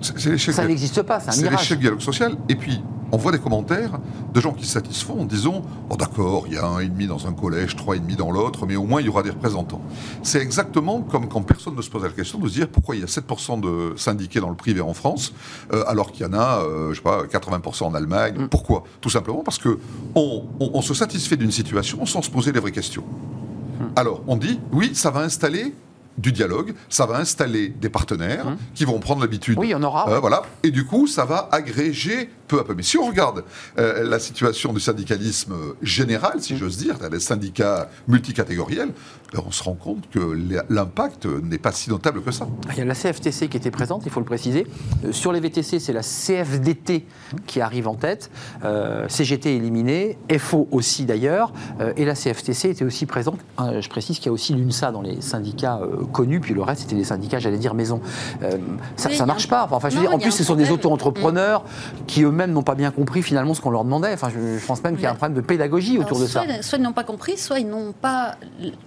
C'est c'est. Ça n'existe pas, c'est un C'est mirage. l'échec du dialogue social. Et puis, on voit des commentaires de gens qui se satisfont en disant Oh, d'accord, il y a un et demi dans un collège, trois et demi dans l'autre, mais au moins il y aura des représentants. C'est exactement comme quand personne ne se pose la question de se dire pourquoi il y a 7% de syndiqués dans le privé en France, euh, alors qu'il y en a, euh, je sais pas, 80% en Allemagne. Mm. Pourquoi? Tout simplement parce que on, on- on se satisfait d'une situation sans se poser les vraies questions. Mm. Alors, on dit oui, ça va installer du dialogue, ça va installer des partenaires qui vont prendre l'habitude. Oui, il y en aura. euh, voilà. Et du coup, ça va agréger peu à peu. Mais si on regarde euh, la situation du syndicalisme général, Mm. si j'ose dire, les syndicats multicatégoriels, ben, on se rend compte que l'im- l'impact n'est pas si notable que ça. Il y a la CFTC qui était présente, il faut le préciser. Euh, sur les VTC, c'est la CFDT qui arrive en tête. Euh, CGT éliminé, FO aussi d'ailleurs. Euh, et la CFTC était aussi présente. Euh, je précise qu'il y a aussi l'UNSA dans les syndicats euh, connus, puis le reste, c'était des syndicats, j'allais dire, maison. Euh, ça Oui, y a marche un- pas. Enfin, je veux Non, dire, en plus, ce sont des auto-entrepreneurs qui eux-mêmes n'ont pas bien compris finalement ce qu'on leur demandait. Enfin, je, je pense même qu'il y a un problème de pédagogie autour de ça. soit, ils n'ont pas compris, soit ils n'ont pas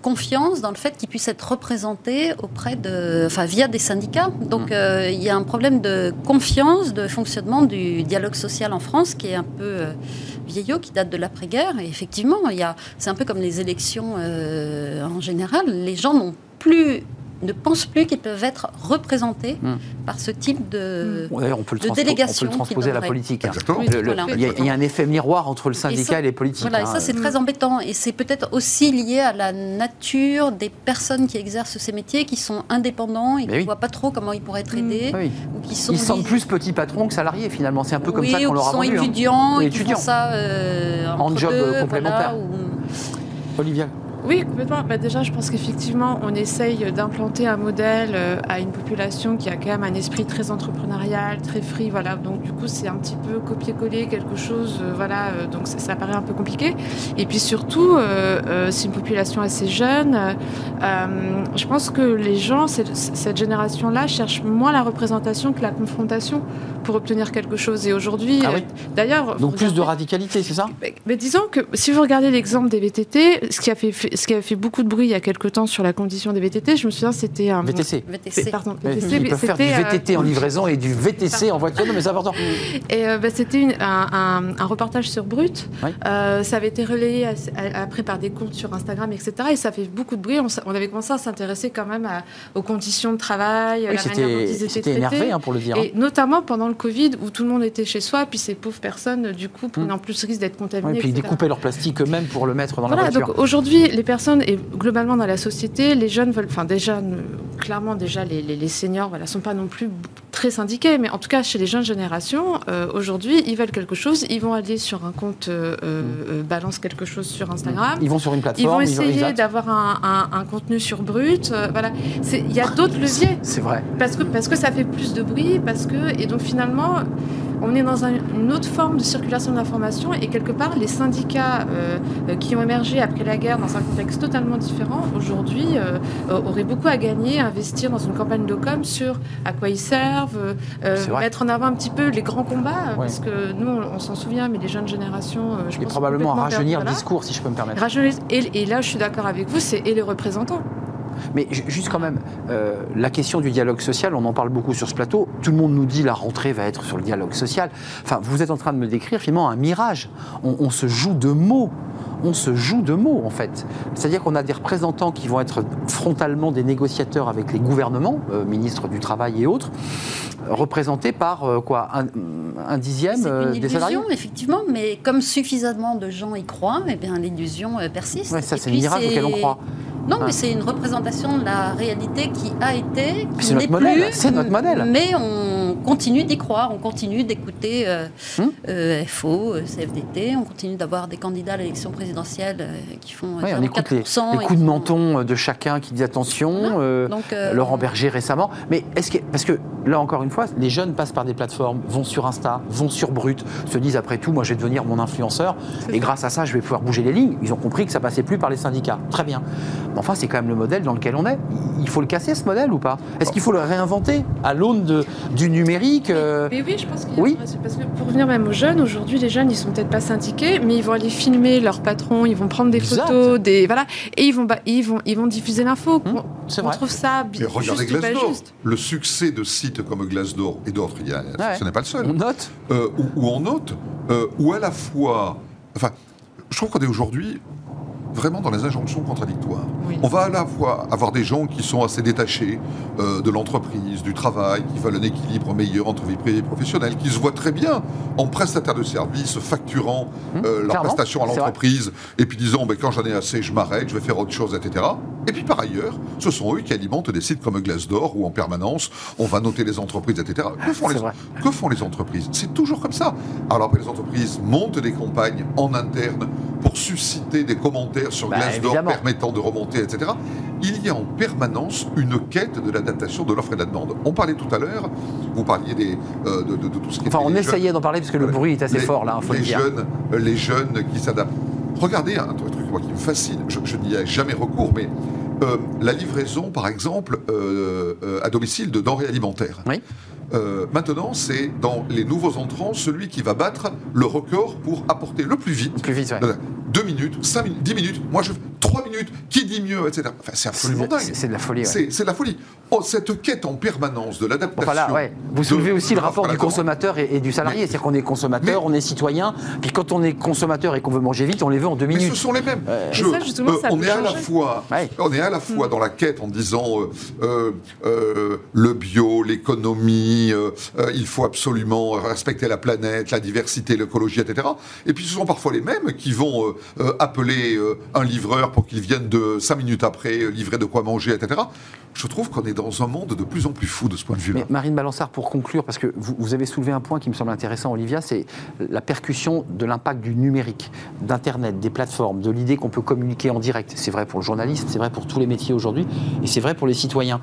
confiance dans le fait qu'ils puissent être représentés auprès de, enfin, via des syndicats. Donc Mm. euh, il y a un problème de confiance, de fonctionnement du dialogue social en France qui est un peu euh, vieillot, qui date de l'après-guerre. Et effectivement, il y a, c'est un peu comme les élections euh, en général. Les gens n'ont plus ne pensent plus qu'ils peuvent être représentés Mm. par ce type de, Bon, D'ailleurs, on peut le, de transpo- on peut délégation le qui transposer à la politique. hein. Exactement. Oui, Le- le- voilà. Il y, a- il y a un effet miroir entre le syndicat et, ça- les politiques. Voilà, et hein. ça c'est très embêtant. Et c'est peut-être aussi lié à la nature des personnes qui exercent ces métiers, qui sont indépendants et Mais qui oui. ne voient pas trop comment ils pourraient être aidés. Oui. Ou qui sont Ils vis- plus petits patrons que salariés finalement. C'est un peu comme oui, ça qu'on ou leur qui a sont vendu. hein. étudiants et étudiants. font ça euh, En job, deux, complémentaire. voilà, ou- Olivia Oui, complètement. Bah, déjà, je pense qu'effectivement, on essaye d'implanter un modèle euh, à une population qui a quand même un esprit très entrepreneurial, très free. Voilà. Donc, du coup, c'est un petit peu copier-coller quelque chose. euh, voilà. euh, donc, ça, ça paraît un peu compliqué. Et puis surtout, euh, c'est une population assez jeune. Euh, je pense que les gens, cette, cette génération-là, cherchent moins la représentation que la confrontation pour obtenir quelque chose. Et aujourd'hui, Ah oui. d'ailleurs, Donc plus de radicalité, c'est ça? Mais, mais disons que si vous regardez l'exemple des VTT, ce qui, a fait, ce qui a fait beaucoup de bruit il y a quelque temps sur la condition des VTT, je me souviens, c'était un. VTC. VTC. Pardon, VTC, Ils peuvent faire du c'était, euh, VTT en livraison et du VTC en voiture, non, mais c'est important. Et euh, bah, c'était un, un- un reportage sur Brut. Oui. Euh, ça avait été relayé à- à- après par des comptes sur Instagram, etc. Et ça fait beaucoup de bruit. On, avait commencé à s'intéresser quand même à- aux conditions de travail, Oui, la manière dont c'était ils étaient énervé, hein, pour le dire. Et notamment pendant le Covid, où tout le monde était chez soi, puis ces pauvres personnes, du coup, prenaient en plus risque d'être Ouais, contaminées. et puis ils découpaient leur plastique eux-mêmes pour le mettre dans la Voilà, voiture. donc aujourd'hui, les personnes, et globalement dans la société, les jeunes veulent, enfin déjà, ne- clairement déjà, les, les, les seniors, voilà, sont pas non plus très syndiqués, mais en tout cas, chez les jeunes générations, euh, aujourd'hui, ils veulent quelque chose, ils vont aller sur un compte, euh, euh, balance quelque chose sur Instagram. Ils vont sur une Ils plateforme. vont essayer d'avoir un, un- un contenu sur Brut. voilà, il y a d'autres leviers C'est vrai. parce que, parce que ça fait plus de bruit, parce que et donc finalement on est dans un- une autre forme de circulation de l'information et quelque part les syndicats qui ont émergé après la guerre dans un contexte totalement différent aujourd'hui auraient beaucoup à gagner à investir dans une campagne de com sur à quoi ils servent, euh, vrai. mettre en avant un petit peu les grands combats Ouais. parce que nous on, on s'en souvient mais les jeunes générations euh, je Et pense probablement rajeunir le discours, si je peux me permettre. Rajeunir- et, et là je suis d'accord avec vous c'est et les représentants Mais ju- juste quand même, euh, la question du dialogue social, on en parle beaucoup sur ce plateau. Tout le monde nous dit la rentrée va être sur le dialogue social. Enfin, vous êtes en train de me décrire finalement un mirage. On, on se joue de mots. On se joue de mots, en fait. C'est-à-dire qu'on a des représentants qui vont être frontalement des négociateurs avec les gouvernements, euh, ministres du Travail et autres, représentés par euh, quoi un, un dixième C'est une des salariés illusion, effectivement, mais comme suffisamment de gens y croient, eh bien l'illusion persiste. Ouais, ça, c'est le puis, mirage auquel on croit. Non, Ah. mais c'est une représentation de la réalité qui a été, c'est qui notre n'est modèle, plus. c'est notre modèle. Mais on continue d'y croire, on continue d'écouter euh, Hum. euh, FO, euh, CFDT, on continue d'avoir des candidats à l'élection présidentielle qui font Ouais, on écoute les, 4%, les et coups de menton de chacun qui dit attention. Donc, Laurent Berger récemment. Mais est-ce que. Parce que là, encore une fois, les jeunes passent par des plateformes, vont sur Insta, vont sur Brut, se disent après tout, moi, je vais devenir mon influenceur. Et grâce à ça, je vais pouvoir bouger les lignes. Ils ont compris que ça passait plus par les syndicats. Très bien. Mais enfin, c'est quand même le modèle dans lequel on est. Il faut le casser, ce modèle, ou pas? Est-ce qu'il faut le réinventer à l'aune du numérique euh, Mais oui, je pense qu'il y a oui. Parce que pour revenir même aux jeunes, aujourd'hui, les jeunes, ils sont peut-être pas syndiqués, mais ils vont aller filmer leur patron, ils vont prendre des Exact. photos, des voilà, et ils vont, ba- ils vont, ils vont diffuser l'info. Hum, On- trouve ça bi- Mais regardez juste ou pas Glassdoor. juste. Le succès de sites comme Glassdoor et d'autres, il y a- Ouais. ce n'est pas le seul. On note euh, où, où on note, euh, où à la fois. Enfin, je trouve qu'on est aujourd'hui vraiment dans les injonctions contradictoires. Oui. On va à la fois avoir des gens qui sont assez détachés euh, de l'entreprise, du travail, qui veulent un équilibre meilleur entre vie privée et professionnelle, qui se voient très bien en prestataire de services, facturant euh, leur Mmh. prestation à l'entreprise, et puis disant ben, quand j'en ai assez, je m'arrête, je vais faire autre chose, etc. Et puis par ailleurs, ce sont eux qui alimentent des sites comme Glassdoor où en permanence on va noter les entreprises, etc. Que font, C'est les, que font les entreprises? C'est toujours comme ça. Alors après, les entreprises montent des campagnes en interne pour susciter des commentaires sur Bah, évidemment. permettant de remonter, etc. Il y a en permanence une quête de l'adaptation de l'offre et de la demande. On parlait tout à l'heure, vous parliez des, euh, de, de- de tout ce qui Enfin, on essayait d'en parler parce que le bruit est assez les, fort, là, il faut les le dire. Jeunes, euh, les jeunes qui s'adaptent. Regardez un truc moi, qui me fascine, je, je n'y ai jamais recours, mais euh, la livraison, par exemple, euh, à domicile de denrées alimentaires. Oui. Euh, maintenant, c'est dans les nouveaux entrants celui qui va battre le record pour apporter le plus vite. Plus vite, ouais. Voilà. Deux minutes, cinq minutes, dix minutes. Moi, je trois minutes. Qui dit mieux, etc. Enfin, c'est absolument dingue. C'est de la folie. ouais. C'est de la folie. Oh, cette quête en permanence de l'adaptation. Enfin là, ouais. Vous de- soulevez aussi de le rapport du consommateur et, et du salarié. C'est-à-dire qu'on est consommateur, Mais- on est citoyen, puis quand on est consommateur et qu'on veut manger vite, on les veut en deux Mais ce minutes. sont les mêmes. Euh, Je- Mais ça, justement, ça on est à la fois, Ouais. on est à la fois dans la quête en disant euh, euh, euh, le bio, l'économie, euh, euh, il faut absolument respecter la planète, la diversité, l'écologie, etc. Et puis ce sont parfois les mêmes qui vont euh, euh, appeler euh, un livreur pour qu'ils viennent de 5 minutes après euh, livrer de quoi manger, etc. Je trouve qu'on est dans un monde de plus en plus fou de ce point de vue-là. Marine Balançard, pour conclure, parce que vous, vous avez soulevé un point qui me semble intéressant, Olivia, c'est la percussion de l'impact du numérique, d'Internet, des plateformes, de l'idée qu'on peut communiquer en direct. C'est vrai pour le journalisme, c'est vrai pour tous les métiers aujourd'hui, et c'est vrai pour les citoyens.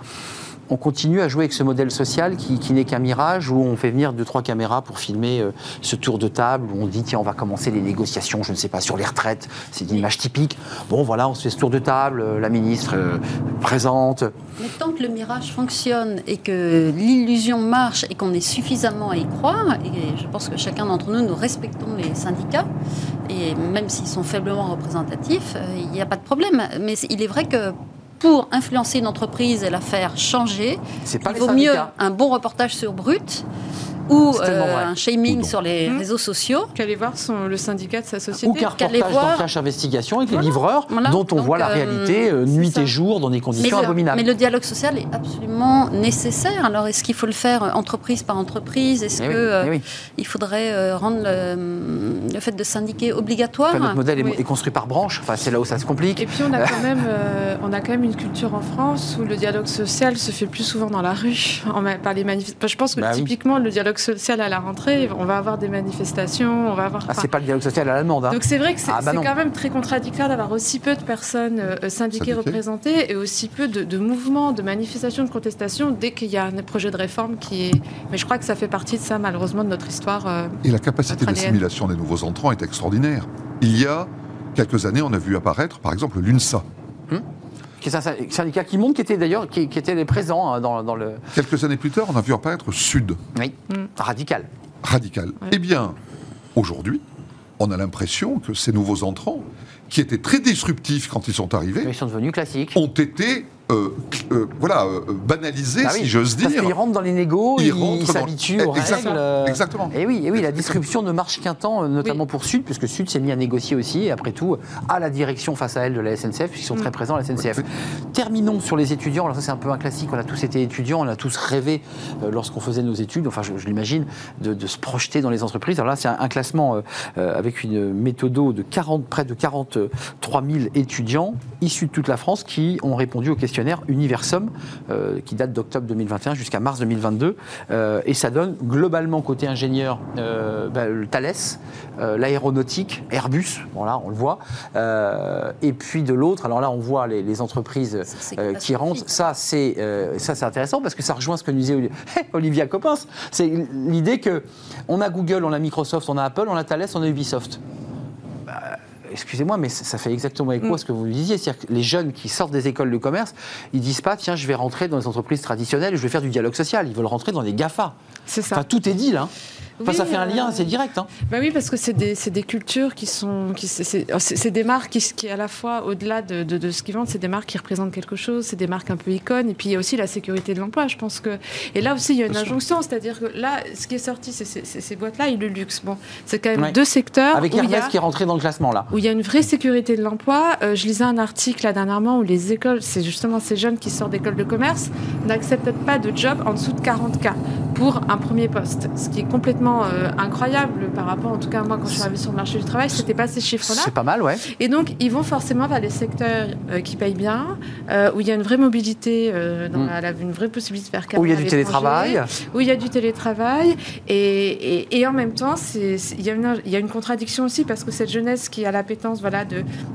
On continue à jouer avec ce modèle social qui, n'est qu'un mirage, où on fait venir deux, trois caméras pour filmer euh, ce tour de table, où on dit, tiens, on va commencer les négociations, je ne sais pas, sur les retraites. C'est une image typique. Bon, voilà, on se fait ce tour de table, euh, la ministre euh, présente. Mais tant que le mirage fonctionne et que l'illusion marche et qu'on est suffisamment à y croire, et je pense que chacun d'entre nous, nous respectons les syndicats, et même s'ils sont faiblement représentatifs, il n'y a pas de problème. Mais il est vrai que pour influencer une entreprise et la faire changer, pas il vaut mieux un bon reportage sur Brut ou euh, un shaming Ou sur les Mmh. réseaux sociaux. Qu'aller voir son, le syndicat de sa Ou société. qu'un qu'aller reportage dans voir- Cache Investigation avec Voilà, les livreurs, voilà. dont on Donc, voit la euh, réalité euh, nuit ça. et jour dans des Mais conditions le, abominables. mais le dialogue social est absolument nécessaire. Alors, est-ce qu'il faut le faire entreprise par entreprise? Est-ce Eh qu'il oui, eh oui. il faudrait rendre le, le fait de syndiquer obligatoire? Enfin, notre modèle est- Oui. est, construit par branche. Enfin, c'est là où ça se complique. Et puis on a quand même, euh, on a quand même une culture en France où le dialogue social se fait plus souvent dans la rue, en par les manifestations. Je pense que Bah oui. typiquement le dialogue social à la rentrée, on va avoir des manifestations, on va avoir. Ah, c'est pas le dialogue social à la demande. hein. Donc c'est vrai que c'est Ah, bah quand même très contradictoire d'avoir aussi peu de personnes euh, syndiquées Syndiquées. représentées et aussi peu de, de mouvements, de manifestations, de contestations dès qu'il y a un projet de réforme qui est. Mais je crois que ça fait partie de ça malheureusement de notre histoire. euh, Et la capacité d'assimilation des nouveaux entrants est extraordinaire. Il y a quelques années, on a vu apparaître, par exemple, l'UNSA. Qui est un sy- syndicat qui monte, qui était d'ailleurs qui, qui était présent hein, dans, dans le. Quelques années plus tard, on a vu apparaître Sud, Oui, radical. radical. Ouais. Eh bien, aujourd'hui, on a l'impression que ces nouveaux entrants, qui étaient très disruptifs quand ils sont arrivés, Ils sont devenus classiques. ont été euh, euh, voilà, euh, banalisés, Ah oui, si j'ose Parce dire. qu'ils rentrent dans les négos, Ils ils rentrent dans- s'habituent aux Exactement, règles. exactement. Et oui, et oui, la disruption ne marche qu'un temps, notamment pour Sud, puisque Sud s'est mis à négocier aussi, et après tout, à la direction face à elle de la SNCF, puisqu'ils sont très présents à la SNCF. Terminons sur les étudiants. Alors ça, c'est un peu un classique. On a tous été étudiants, on a tous rêvé euh, lorsqu'on faisait nos études, enfin, je, je l'imagine, de, de se projeter dans les entreprises. Alors là, c'est un, un classement avec une méthodo de 40, près de 43 000 étudiants issus de toute la France qui ont répondu au Universum, euh, qui date d'octobre 2021 jusqu'à mars 2022. Euh, et ça donne globalement côté ingénieur euh, bah, le Thales, l'aéronautique, Airbus, bon là on le voit, et puis de l'autre, alors là on voit les, les entreprises qui rentrent. Ça c'est intéressant parce que ça rejoint ce que nous disait Oli- Olivia Coppens. C'est l'idée que on a Google, on a Microsoft, on a Apple, on a Thales, on a Ubisoft excusez-moi, mais ça ça fait exactement écho à ce que vous disiez. C'est-à-dire que les jeunes qui sortent des écoles de commerce, ils disent pas, tiens, je vais rentrer dans les entreprises traditionnelles, je vais faire du dialogue social. Ils veulent rentrer dans des GAFA. C'est ça. Enfin, tout est dit là. Enfin, Oui, ça fait un lien, c'est direct. Hein. Bah oui, parce que c'est des, des cultures qui sont. qui- c'est- C'est des marques qui, qui, à la fois, au-delà de, de, de ce qu'ils vendent, c'est des marques qui représentent quelque chose, c'est des marques un peu icônes. Et puis il y a aussi la sécurité de l'emploi, je pense que. Et là aussi, il y a une injonction, c'est-à-dire que là, ce qui est sorti, c'est ces boîtes-là et le luxe. Bon, c'est quand même Ouais. deux secteurs. Avec où il y Hermès a- qui est rentré dans le classement là. où il y a une vraie sécurité de l'emploi. Euh, je lisais un article là dernièrement où les écoles, c'est justement ces jeunes qui sortent d'école de commerce, n'acceptent pas de job en dessous de 40K pour un premier poste. Ce qui est complètement euh, incroyable par rapport, en tout cas moi quand je suis arrivée sur le marché du travail, c'était pas ces chiffres-là. C'est pas mal, ouais. Et donc, ils vont forcément vers les secteurs euh, qui payent bien, euh, où il y a une vraie mobilité, dans Mm. la- la- une vraie possibilité de faire Où il y a carrière du télétravail. Où il y a du télétravail. Et, et- et en même temps, il y, a une- y a une contradiction aussi, parce que cette jeunesse qui a l'appétence voilà,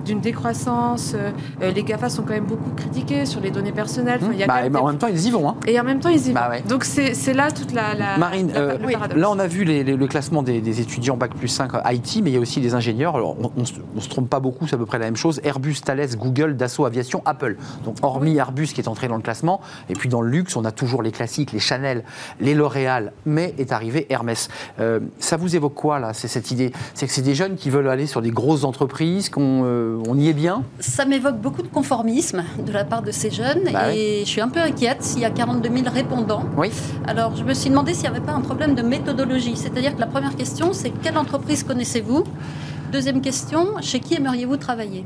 d'une décroissance, les GAFA sont quand même beaucoup critiqués sur les données personnelles. Enfin, il y a Bah, et bah, en même temps, ils y vont. Hein. Et en même temps, ils y Bah vont. ouais. Donc, c'est là toute la. la Marine, la- le paradoxe. là on a vu les- les- le classement des, des étudiants Bac plus 5 IT, mais il y a aussi des ingénieurs. Alors, on, on se, trompe pas beaucoup, c'est à peu près la même chose. Airbus, Thales, Google, Dassault Aviation, Apple. Donc hormis Airbus qui est entré dans le classement, et puis dans le luxe, on a toujours les classiques, les Chanel, les L'Oréal, mais est arrivé Hermès. Euh, ça vous évoque quoi là C'est cette idée? C'est que c'est des jeunes qui veulent aller sur des grosses entreprises, qu'on euh, on y est bien? Ça m'évoque beaucoup de conformisme de la part de ces jeunes Bah et je suis un peu inquiète s'il y a 42 000 répondants. Oui. Alors je me suis demandé s'il n'y avait pas un problème de méthodologie. C'est-à-dire que la première question, c'est quelle entreprise connaissez-vous? Deuxième question, chez qui aimeriez-vous travailler?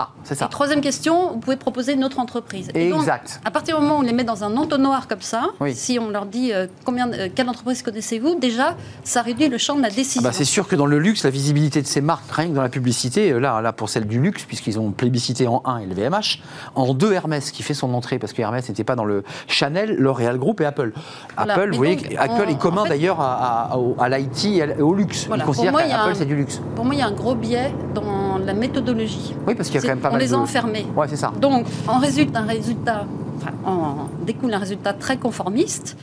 Ah, c'est ça. Et troisième question, vous pouvez proposer une autre entreprise. Et donc, Exact. à partir du moment où on les met dans un entonnoir comme ça, Oui. si on leur dit euh, combien, euh, quelle entreprise connaissez-vous, déjà, ça réduit le champ de la Ah décision. bah, c'est sûr que dans le luxe, la visibilité de ces marques, rien que dans la publicité, euh, là, là pour celle du luxe, puisqu'ils ont plébiscité en 1 et le VMH, en 2 Hermès qui fait son entrée, parce que Hermès n'était pas dans le Chanel, L'Oréal Group et Apple. Voilà. Apple, vous voyez, Apple est commun en fait- d'ailleurs à, à- l'IT et au luxe. Voilà. Ils Pour considèrent moi, il y a qu'Apple un- c'est du luxe. Pour moi, il y a un gros biais dans la méthodologie. Oui, parce qu'il y a quand même pas on mal les de... a enfermés. Ouais, c'est ça. Donc, en résulte un résultat, enfin, en découle un résultat très conformiste,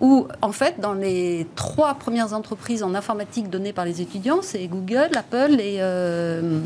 où, en fait, dans les trois premières entreprises en informatique données par les étudiants, c'est Google, Apple et. euh,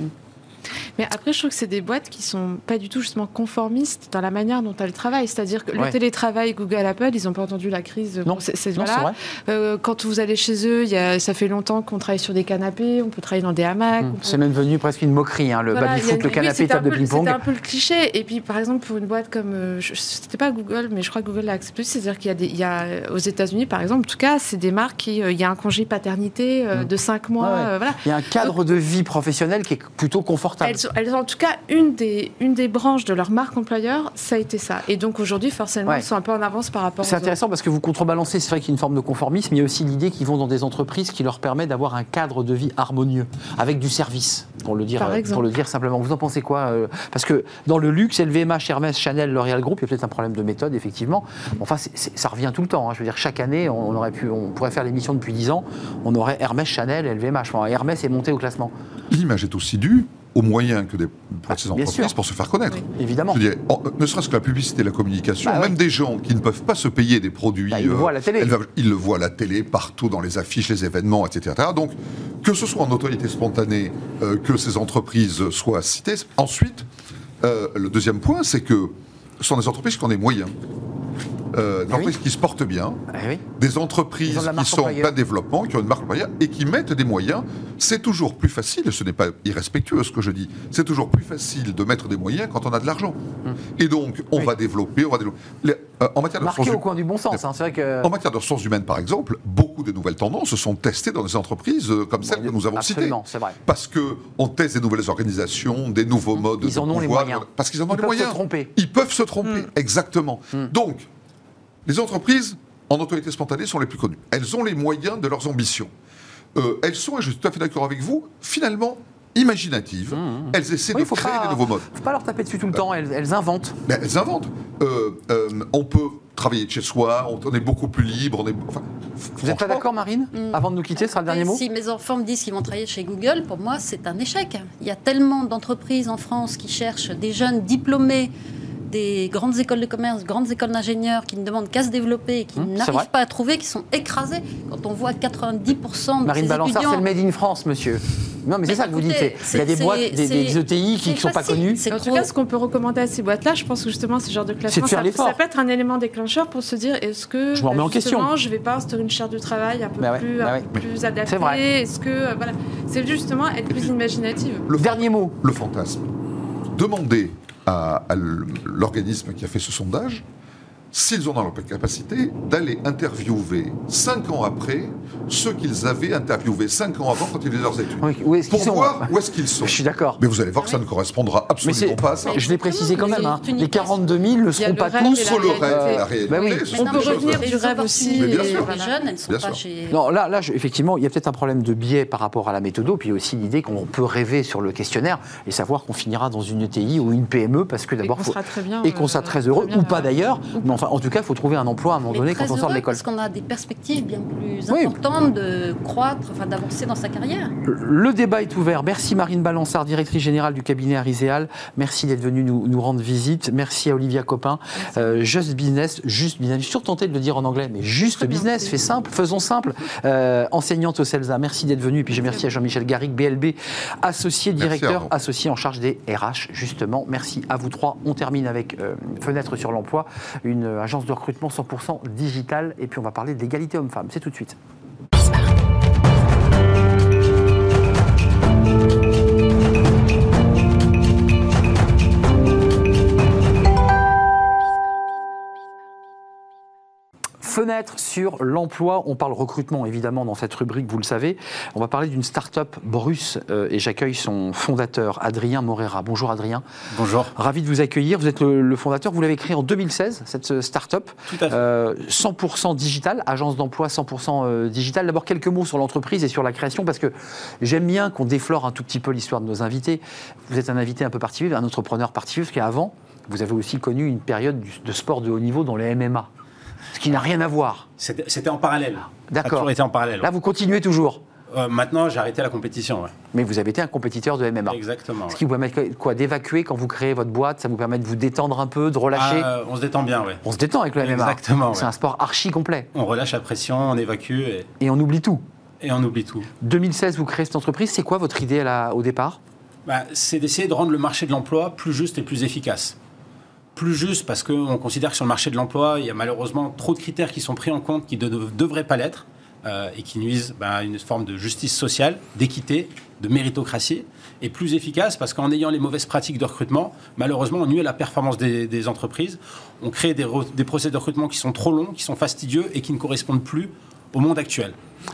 Mais après, je trouve que c'est des boîtes qui sont pas du tout justement conformistes dans la manière dont elles travaillent. C'est-à-dire que Ouais. le télétravail, Google, Apple, ils n'ont pas entendu la crise. Non, c'est, voilà. Euh, quand vous allez chez eux, y a, ça fait longtemps qu'on travaille sur des canapés, on peut travailler dans des hamacs. Peut- C'est même devenu presque une moquerie, hein, le Voilà, baby-foot, une- le canapé, table de ping-pong. C'était un peu le cliché. Et puis, par exemple, pour une boîte comme. euh, C'était pas Google, mais je crois que Google l'a accepté. C'est-à-dire qu'il y a, des, y a aux États-Unis, par exemple, en tout cas, c'est des marques qui. euh, il y a un congé paternité euh, de 5 mois. Ouais. euh, voilà. Il y a un cadre de vie professionnelle qui est plutôt confortable. Elles, sont- elles ont en tout cas une des, une des branches de leur marque employeur, ça a été ça. Et donc aujourd'hui, forcément, Ouais. elles sont un peu en avance par rapport C'est intéressant parce que vous contrebalancez, c'est vrai qu'il y a une forme de conformisme, mais il y a aussi l'idée qu'ils vont dans des entreprises qui leur permet d'avoir un cadre de vie harmonieux, avec du service, pour le dire, euh, pour le dire simplement. Vous en pensez quoi euh, Parce que dans le luxe, LVMH, Hermès, Chanel, L'Oréal Group, il y a peut-être un problème de méthode, effectivement. Enfin, ça revient tout le temps. hein. Je veux dire, chaque année, on, on aurait pu, on pourrait faire l'émission depuis 10 ans, on aurait Hermès, Chanel, LVMH. Enfin, Hermès est monté au classement, L'image est aussi due aux moyens que des, pour ces entreprises pour se faire connaître. évidemment. Je dirais, en- ne serait-ce que la publicité la communication, Bah même oui. des gens qui ne peuvent pas se payer des produits. Bah, ils le euh, voient à la télé. élevage- ils le voient à la télé, partout, dans les affiches, les événements, etc. Donc, que ce soit en notoriété spontanée, euh, que ces entreprises soient citées. Ensuite, euh, le deuxième point, c'est que ce sont des entreprises qui ont des moyens. Euh, des Ah oui. entreprises qui se portent bien, Eh oui. des entreprises Ils ont de qui sont en plein développement, qui ont une marque employeur et qui mettent des moyens. C'est toujours plus facile, et ce n'est pas irrespectueux ce que je dis, c'est toujours plus facile de mettre des moyens quand on a de l'argent. Et donc, on. Oui. va développer, on va développer. Les- euh, en matière de Marqué au coin du bon sens. hein. C'est vrai que. en matière de ressources humaines, par exemple, beaucoup de nouvelles tendances sont testées dans des entreprises euh, comme celles que nous avons citées. Vrai. Parce qu'on teste des nouvelles organisations, des nouveaux modes Ils de en ont les pouvoir, moyens. Parce qu'ils en ont Ils les peuvent moyens. se tromper. Ils peuvent se tromper, Mm. exactement. Donc, les entreprises en autorité spontanée sont les plus connues. Elles ont les moyens de leurs ambitions. Euh, elles sont, et je suis tout à fait d'accord avec vous, finalement imaginatives. Elles essaient Mm, Oui, de faut créer pas- des nouveaux modes. faut pas leur taper dessus tout le temps. Elles, elles inventent. Ben, elles inventent. Euh, euh, on peut travailler de chez soi, on, on est beaucoup plus libre. On est, enfin, Vous n'êtes pas d'accord, Marine Mm. Avant de nous quitter, ce sera le dernier mot? Si mes enfants me disent qu'ils vont travailler chez Google, pour moi, c'est un échec. Il y a tellement d'entreprises en France qui cherchent des jeunes diplômés des grandes écoles de commerce, grandes écoles d'ingénieurs qui ne demandent qu'à se développer et qui vrai. n'arrivent pas à trouver, qui sont écrasés. Quand on voit 90% de Marine ces Balançard, étudiants... c'est le Made in France, monsieur. Non, mais c'est ça que vous dites. Il y a des boîtes, des, des ETI qui ne sont pas connues. c'est En tout cas, ce qu'on peut recommander à ces boîtes-là, je pense que justement, ce genre de C'est de classement, faire ça, l'effort. ça peut être un élément déclencheur pour se dire est-ce que Je me remets en justement, question. je vais pas instaurer une chaire de travail un peu Bah ouais, plus, bah ouais. plus adaptée C'est vrai. Est-ce que euh, voilà, c'est justement être plus imaginative. le, Dernier mot. le fantasme. Demandez à, l'organisme qui a fait ce sondage s'ils ont dans leur capacité d'aller interviewer cinq ans après ceux qu'ils avaient interviewés cinq ans avant quand ils faisaient leurs études. Oui, où est-ce Pour qu'ils sont voir où est-ce qu'ils sont. Je suis d'accord. Mais vous allez voir que ça ne correspondra Mais absolument c'est- pas à ça. Je l'ai précisé quand même. hein. Les 42 000 ne seront le pas tous. et Entre le rêve et la réalité. Bah oui. On peut revenir du rêve aussi. Mais bien jeunes, elles ne sont Bien pas sûr. chez... Non, là, là je- effectivement, il y a peut-être un problème de biais par rapport à la méthode, puis il y a aussi l'idée qu'on peut rêver sur le questionnaire et savoir qu'on finira dans une ETI ou une PME parce que Et d'abord qu'on faut- sera très bien. et qu'on sera très heureux ou pas d'ailleurs. Mais enfin, en tout cas, il faut trouver un emploi à un moment Mais donné quand on sort de l'école. Parce qu'on a des perspectives bien plus Oui. importantes de croître, enfin d'avancer dans sa carrière. Le débat est ouvert. Merci Marine Balançard, directrice générale du cabinet Ariséal. Merci d'être venue nous, nous rendre visite. Merci à Olivia Copin. Euh, Just Business, juste business. Je suis surtenté de le dire en anglais, mais juste business, fait simple, faisons simple. Euh, enseignante au CELSA, merci d'être venue. Et puis j'ai merci à Jean-Michel Garrigue, BLB, associé directeur, associé en charge des RH, justement. Merci à vous trois. On termine avec euh, Fenêtre sur l'emploi, une agence de recrutement 100% digitale. Et puis on va parler de l'égalité homme-femme. C'est tout de suite. Fenêtre sur l'emploi. On parle recrutement évidemment dans cette rubrique, vous le savez. On va parler d'une start-up Bruce euh, et j'accueille son fondateur, Adrien Morera. Bonjour Adrien. Bonjour. Ravi de vous accueillir. Vous êtes le, le fondateur, vous l'avez créé en 2016, cette start-up. Tout à fait. Euh, 100% digital, agence d'emploi 100% euh, digital. D'abord quelques mots sur l'entreprise et sur la création parce que j'aime bien qu'on déflore un tout petit peu l'histoire de nos invités. Vous êtes un invité un peu particulier, un entrepreneur particulier parce qu'avant, vous avez aussi connu une période de sport de haut niveau dans les MMA. Ce qui n'a rien à voir. C'était en parallèle. Ça a D'accord. toujours été en parallèle. Là, vous continuez toujours. Euh, maintenant, j'ai arrêté la compétition. ouais. Mais vous avez été un compétiteur de MMA. Exactement. Ce qui vous permet quoi D'évacuer quand vous créez votre boîte, ça vous permet de vous détendre un peu, de relâcher. Ah, euh, on se détend bien, ouais. On se détend avec le MMA. Exactement, C'est ouais. un sport archi complet. On relâche la pression, on évacue et, Et on oublie tout. et on oublie tout. 2016, vous créez cette entreprise. C'est quoi votre idée à la- au départ? Bah, c'est d'essayer de rendre le marché de l'emploi plus juste et plus efficace. Plus juste parce qu'on considère que sur le marché de l'emploi, il y a malheureusement trop de critères qui sont pris en compte qui ne dev- devraient pas l'être euh, et qui nuisent bah, à une forme de justice sociale, d'équité, de méritocratie. Et plus efficace parce qu'en ayant les mauvaises pratiques de recrutement, malheureusement, on nuit à la performance des, des entreprises. On crée des, procès de recrutement qui sont trop longs, qui sont fastidieux et qui ne correspondent plus au monde actuel.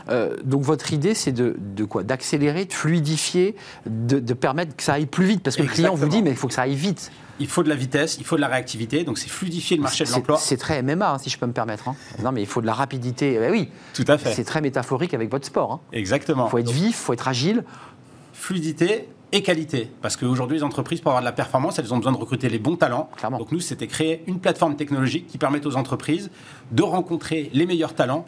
Euh, donc votre idée, c'est de, de quoi? D'accélérer, de fluidifier, de, de permettre que ça aille plus vite? Parce que le client vous dit, mais il faut que ça aille vite. Il faut de la vitesse, il faut de la réactivité, donc c'est fluidifier le marché de l'emploi. C'est très MMA, hein, si je peux me permettre. hein. Non, mais il faut de la rapidité. Eh ben oui, Tout à fait. c'est très métaphorique avec votre sport. hein. Exactement. Il faut être vif, il faut être agile. fluidité et qualité. Parce qu'aujourd'hui, les entreprises, pour avoir de la performance, elles ont besoin de recruter les bons talents. Clairement. Donc nous, c'était créer une plateforme technologique qui permette aux entreprises de rencontrer les meilleurs talents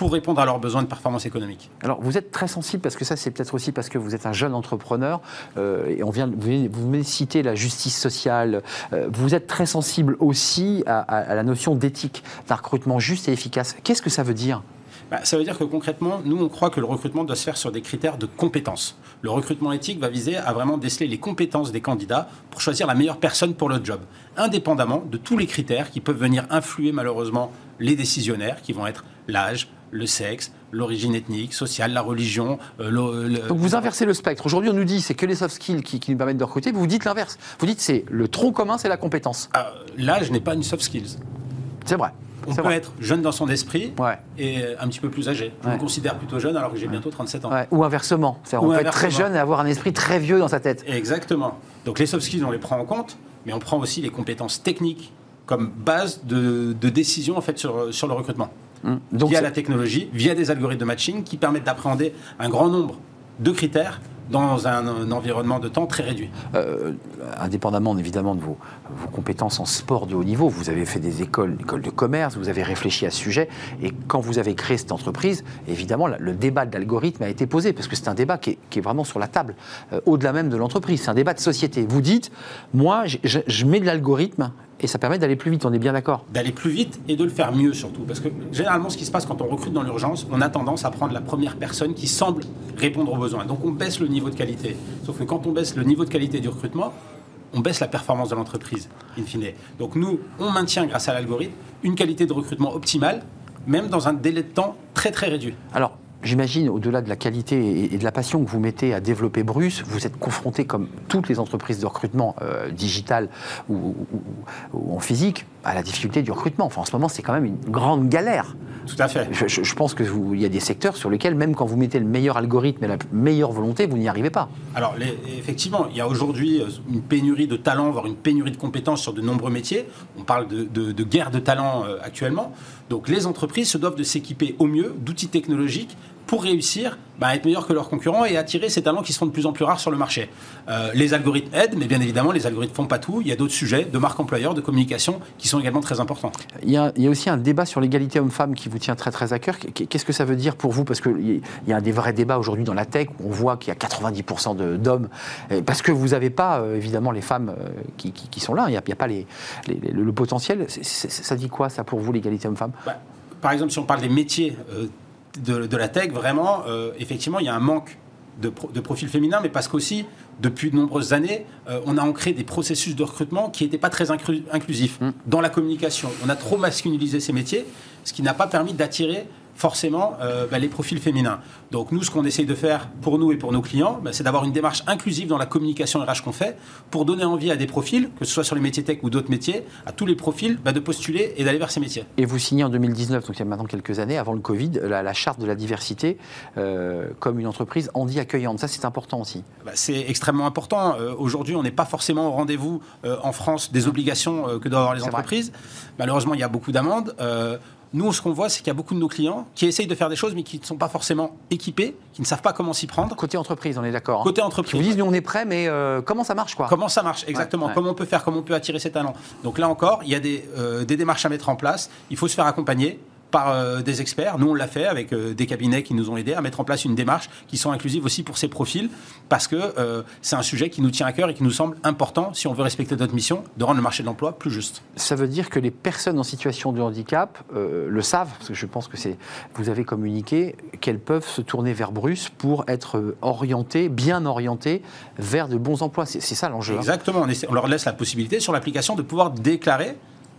pour répondre à leurs besoins de performance économique. Alors, vous êtes très sensible parce que ça, c'est peut-être aussi parce que vous êtes un jeune entrepreneur euh, et on vient, vous vous citer la justice sociale. Euh, vous êtes très sensible aussi à, à- à la notion d'éthique, d'un recrutement juste et efficace. Qu'est-ce que ça veut dire? Bah, ça veut dire que concrètement, nous, on croit que le recrutement doit se faire sur des critères de compétences. Le recrutement éthique va viser à vraiment déceler les compétences des candidats pour choisir la meilleure personne pour le job, indépendamment de tous les critères qui peuvent venir influer malheureusement les décisionnaires, qui vont être l'âge, le sexe, l'origine ethnique, sociale, la religion. euh, le- le- Donc vous inversez le spectre. Aujourd'hui, on nous dit c'est que les soft skills qui, qui nous permettent de recruter. Vous dites l'inverse. Vous dites c'est le tronc commun, c'est la compétence. Ah, L'âge n'est pas une soft skills. C'est vrai. On peut vrai. être jeune dans son esprit Ouais. et un petit peu plus âgé. Je Ouais. me considère plutôt jeune alors que j'ai bientôt 37 ans. Ou inversement. Ou on peut être très jeune et avoir un esprit très vieux dans sa tête. Exactement. Donc les soft skills, on les prend en compte, mais on prend aussi les compétences techniques comme base de, de décision en fait sur, sur le recrutement. Donc via la technologie, via des algorithmes de matching qui permettent d'appréhender un grand nombre de critères dans un, un environnement de temps très réduit. Euh, indépendamment évidemment de vos, vos compétences en sport de haut niveau, vous avez fait des écoles, écoles de commerce, vous avez réfléchi à ce sujet, et quand vous avez créé cette entreprise, évidemment, le débat de l'algorithme a été posé, parce que c'est un débat qui est, qui est vraiment sur la table, euh, au-delà même de l'entreprise, c'est un débat de société. Vous dites, moi, je mets de l'algorithme, et ça permet d'aller plus vite, on est bien d'accord D'aller plus vite et de le faire mieux surtout. Parce que généralement, ce qui se passe quand on recrute dans l'urgence, on a tendance à prendre la première personne qui semble répondre aux besoins. Donc on baisse le niveau de qualité. Sauf que quand on baisse le niveau de qualité du recrutement, on baisse la performance de l'entreprise, in fine. Donc nous, on maintient grâce à l'algorithme une qualité de recrutement optimale, même dans un délai de temps très très réduit. Alors, j'imagine, au-delà de la qualité et- de la passion que vous mettez à développer Bruce, vous êtes confronté, comme toutes les entreprises de recrutement euh, ou- ou en physique, à la difficulté du recrutement. Enfin, en ce moment, c'est quand même une grande galère. Tout à fait. Je, je- je pense qu'il y a des secteurs sur lesquels, même quand vous mettez le meilleur algorithme et la meilleure volonté, vous n'y arrivez pas. Alors, les- effectivement, il y a aujourd'hui euh, une pénurie de talents, voire une pénurie de compétences sur de nombreux métiers. On parle de, de- de guerre de talents euh, actuellement. Donc, les entreprises se doivent de s'équiper au mieux d'outils technologiques pour réussir bah, à être meilleurs que leurs concurrents et attirer ces talents qui seront de plus en plus rares sur le marché. Euh, les algorithmes aident, mais bien évidemment, les algorithmes font pas tout. Il y a d'autres sujets de marque employeur, de communication, qui sont également très importants. Il y, a, il y a aussi un débat sur l'égalité homme-femme qui vous tient très très à cœur. Qu- Qu'est-ce que ça veut dire pour vous? Parce qu'il y a un des vrais débats aujourd'hui dans la tech. où On voit qu'il y a 90% de- d'hommes. Parce que vous n'avez pas, euh, évidemment, les femmes euh, qui, qui- qui sont là. Il n'y a, pas les, les- les- le, potentiel. Ça dit quoi, ça, pour vous, l'égalité homme-femme? Bah, par exemple, si on parle des métiers euh, de, de la tech, vraiment, euh, effectivement, il y a un manque de, pro- de profils féminins, mais parce qu'aussi, depuis de nombreuses années, euh, on a ancré des processus de recrutement qui n'étaient pas très inclu- inclusifs. Dans la communication, on a trop masculinisé ces métiers, ce qui n'a pas permis d'attirer forcément euh, bah, les profils féminins. Donc nous, ce qu'on essaye de faire pour nous et pour nos clients, bah, c'est d'avoir une démarche inclusive dans la communication RH qu'on fait pour donner envie à des profils, que ce soit sur les métiers tech ou d'autres métiers, à tous les profils, bah, de postuler et d'aller vers ces métiers. Et vous signez en 2019, donc il y a maintenant quelques années, avant le Covid, la, la charte de la diversité euh, comme une entreprise handi accueillante. Ça, c'est important aussi. C'est extrêmement important. Euh, Aujourd'hui, on n'est pas forcément au rendez-vous en France des obligations que doivent avoir les vrai. entreprises. Malheureusement, il y a beaucoup d'amendes. Nous, ce qu'on voit, c'est qu'il y a beaucoup de nos clients qui essayent de faire des choses, mais qui ne sont pas forcément équipés, qui ne savent pas comment s'y prendre. Côté entreprise, on est d'accord. hein. Côté Qui vous entreprise, disent, nous on est prêts, mais euh, comment ça marche quoi? Comment ça marche exactement ouais. Comment on peut faire Comment on peut attirer ses talents? Donc là encore, il y a des, euh, des démarches à mettre en place. Il faut se faire accompagner par euh, des experts. Nous, on l'a fait avec euh, des cabinets qui nous ont aidés à mettre en place une démarche qui sont inclusives aussi pour ces profils, parce que euh, c'est un sujet qui nous tient à cœur et qui nous semble important si on veut respecter notre mission de rendre le marché de l'emploi plus juste. Ça veut dire que les personnes en situation de handicap euh, le savent, parce que je pense que c'est. Vous avez communiqué qu'elles peuvent se tourner vers Bruce pour être orientées, bien orientées vers de bons emplois. C'est ça l'enjeu. hein. Exactement. On, essaie- on leur laisse la possibilité sur l'application de pouvoir déclarer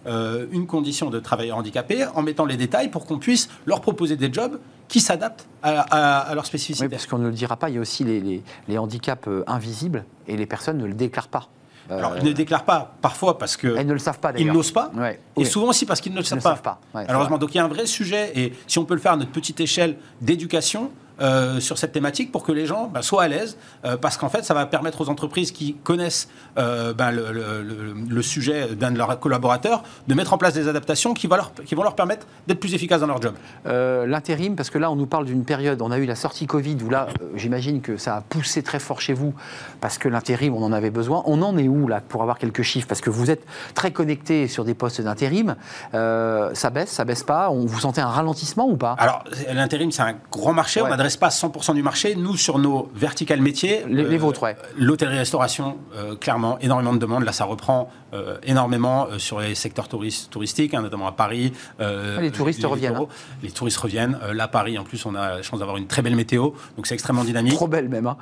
euh, une condition de travailleur handicapé en mettant les détails pour qu'on puisse leur proposer des jobs qui s'adaptent à, à- à leur Oui, spécificité. parce qu'on ne le dira pas, il y a aussi les, les- les handicaps euh, invisibles et les personnes ne le déclarent pas. Euh, Alors, ils ne déclarent pas parfois parce que elles ne le savent pas ils n'osent pas, Ouais. et Oui. souvent aussi parce qu'ils ne le savent ne pas. savent pas. Ouais, Malheureusement, donc il y a un vrai sujet, et si on peut le faire à notre petite échelle d'éducation euh, sur cette thématique pour que les gens bah, soient à l'aise, euh, parce qu'en fait, ça va permettre aux entreprises qui connaissent euh, ben, le, le- le- le sujet d'un de leurs collaborateurs de mettre en place des adaptations qui, va leur- qui vont leur permettre d'être plus efficaces dans leur job. L'intérim, parce que là, on nous parle d'une période, on a eu la sortie Covid, où là, j'imagine que ça a poussé très fort chez vous, parce que l'intérim, on en avait besoin. On en est où, là, pour avoir quelques chiffres? Parce que vous êtes très connecté sur des postes d'intérim. Ça baisse, ça baisse pas? On, Vous sentez un ralentissement ou pas? Alors, l'intérim, c'est un grand marché. Ouais. On n'adresse pas 100% du marché. Nous, sur nos verticales métiers, Les- les vôtres, ouais. L'hôtellerie-restauration, euh, clairement, énormément de demandes. Là, ça reprend euh, énormément euh, sur les secteurs touris- touristiques, hein, notamment à Paris. Euh, Ah, les touristes reviennent. Les touristes reviennent. Euh, là, Paris, en plus, on a la chance d'avoir une très belle météo. Donc, c'est extrêmement dynamique. Trop belle même. hein.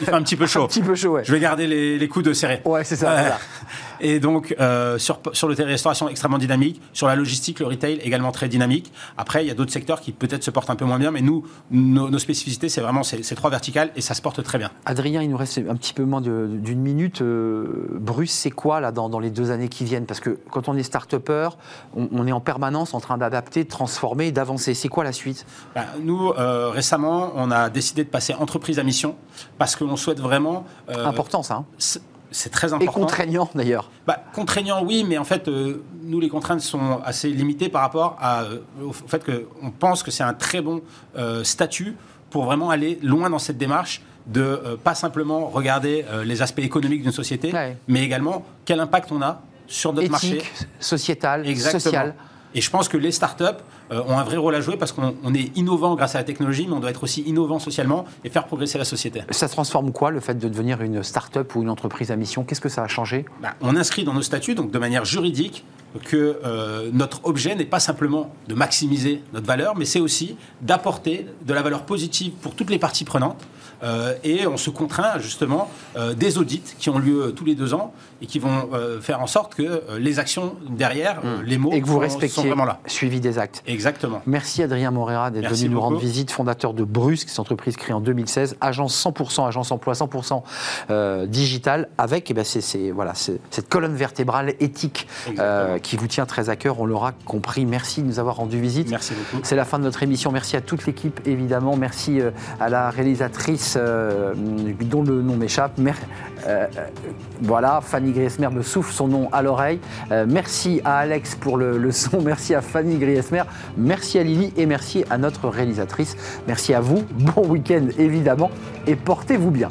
Il fait un petit peu chaud. Un petit peu chaud, ouais. Je vais garder les, les coups de serré. Ouais, c'est ça. Euh, voilà. Et donc, euh, sur, sur l'hôtellerie-restauration, extrêmement dynamique. Sur la logistique, le retail, également très dynamique. Après, il y a d'autres secteurs qui peut-être se portent un peu moins bien, mais nous, nos, nos spécificités, c'est vraiment ces, ces trois verticales et ça se porte très bien. Adrien, il nous reste un petit peu moins d'une minute. Euh, Bruce, c'est quoi là dans, dans les deux années qui viennent? Parce que quand on est start-upper, on, on est en permanence en train d'adapter, de transformer, d'avancer. C'est quoi la suite? Ben, nous, euh, récemment, on a décidé de passer entreprise à mission parce que l'on souhaite vraiment. euh, Important ça. hein. C'est- très Et important. contraignant d'ailleurs. Bah, contraignant, oui, mais en fait, euh, nous, les contraintes sont assez limitées par rapport à, euh, au fait qu'on pense que c'est un très bon euh, statut pour vraiment aller loin dans cette démarche de pas simplement regarder les aspects économiques d'une société, Ouais. mais également quel impact on a sur notre marché. Exactement. sociale. Et je pense que les startups euh, ont un vrai rôle à jouer parce qu'on on est innovant grâce à la technologie, mais on doit être aussi innovant socialement et faire progresser la société. Ça transforme quoi le fait de devenir une start-up ou une entreprise à mission? Qu'est-ce que ça a changé? Bah, on inscrit dans nos statuts, donc de manière juridique, que euh, notre objet n'est pas simplement de maximiser notre valeur, mais c'est aussi d'apporter de la valeur positive pour toutes les parties prenantes. Euh, et on se contraint justement euh, des audits qui ont lieu tous les deux ans et qui vont euh, faire en sorte que euh, les actions derrière, euh, les mots Et que vous sont- sont respectiez vraiment là. suivi des actes. Exactement. Merci Adrien Morera d'être venu nous rendre visite, fondateur de Brusque, cette entreprise créée en 2016, agence 100%, agence emploi 100% euh, digital, avec eh ben, c'est- c'est- voilà, c'est- cette colonne vertébrale éthique qui vous tient très à cœur, on l'aura compris. Merci de nous avoir rendu visite. Merci beaucoup. C'est la fin de notre émission. Merci à toute l'équipe, évidemment. Merci à la réalisatrice dont le nom m'échappe. Mer- voilà, Fanny Griesmer me souffle son nom à l'oreille. Euh, merci à Alex pour le, le son. Merci à Fanny Griesmer. Merci à Lily et merci à notre réalisatrice. Merci à vous. Bon week-end, évidemment. Et portez-vous bien.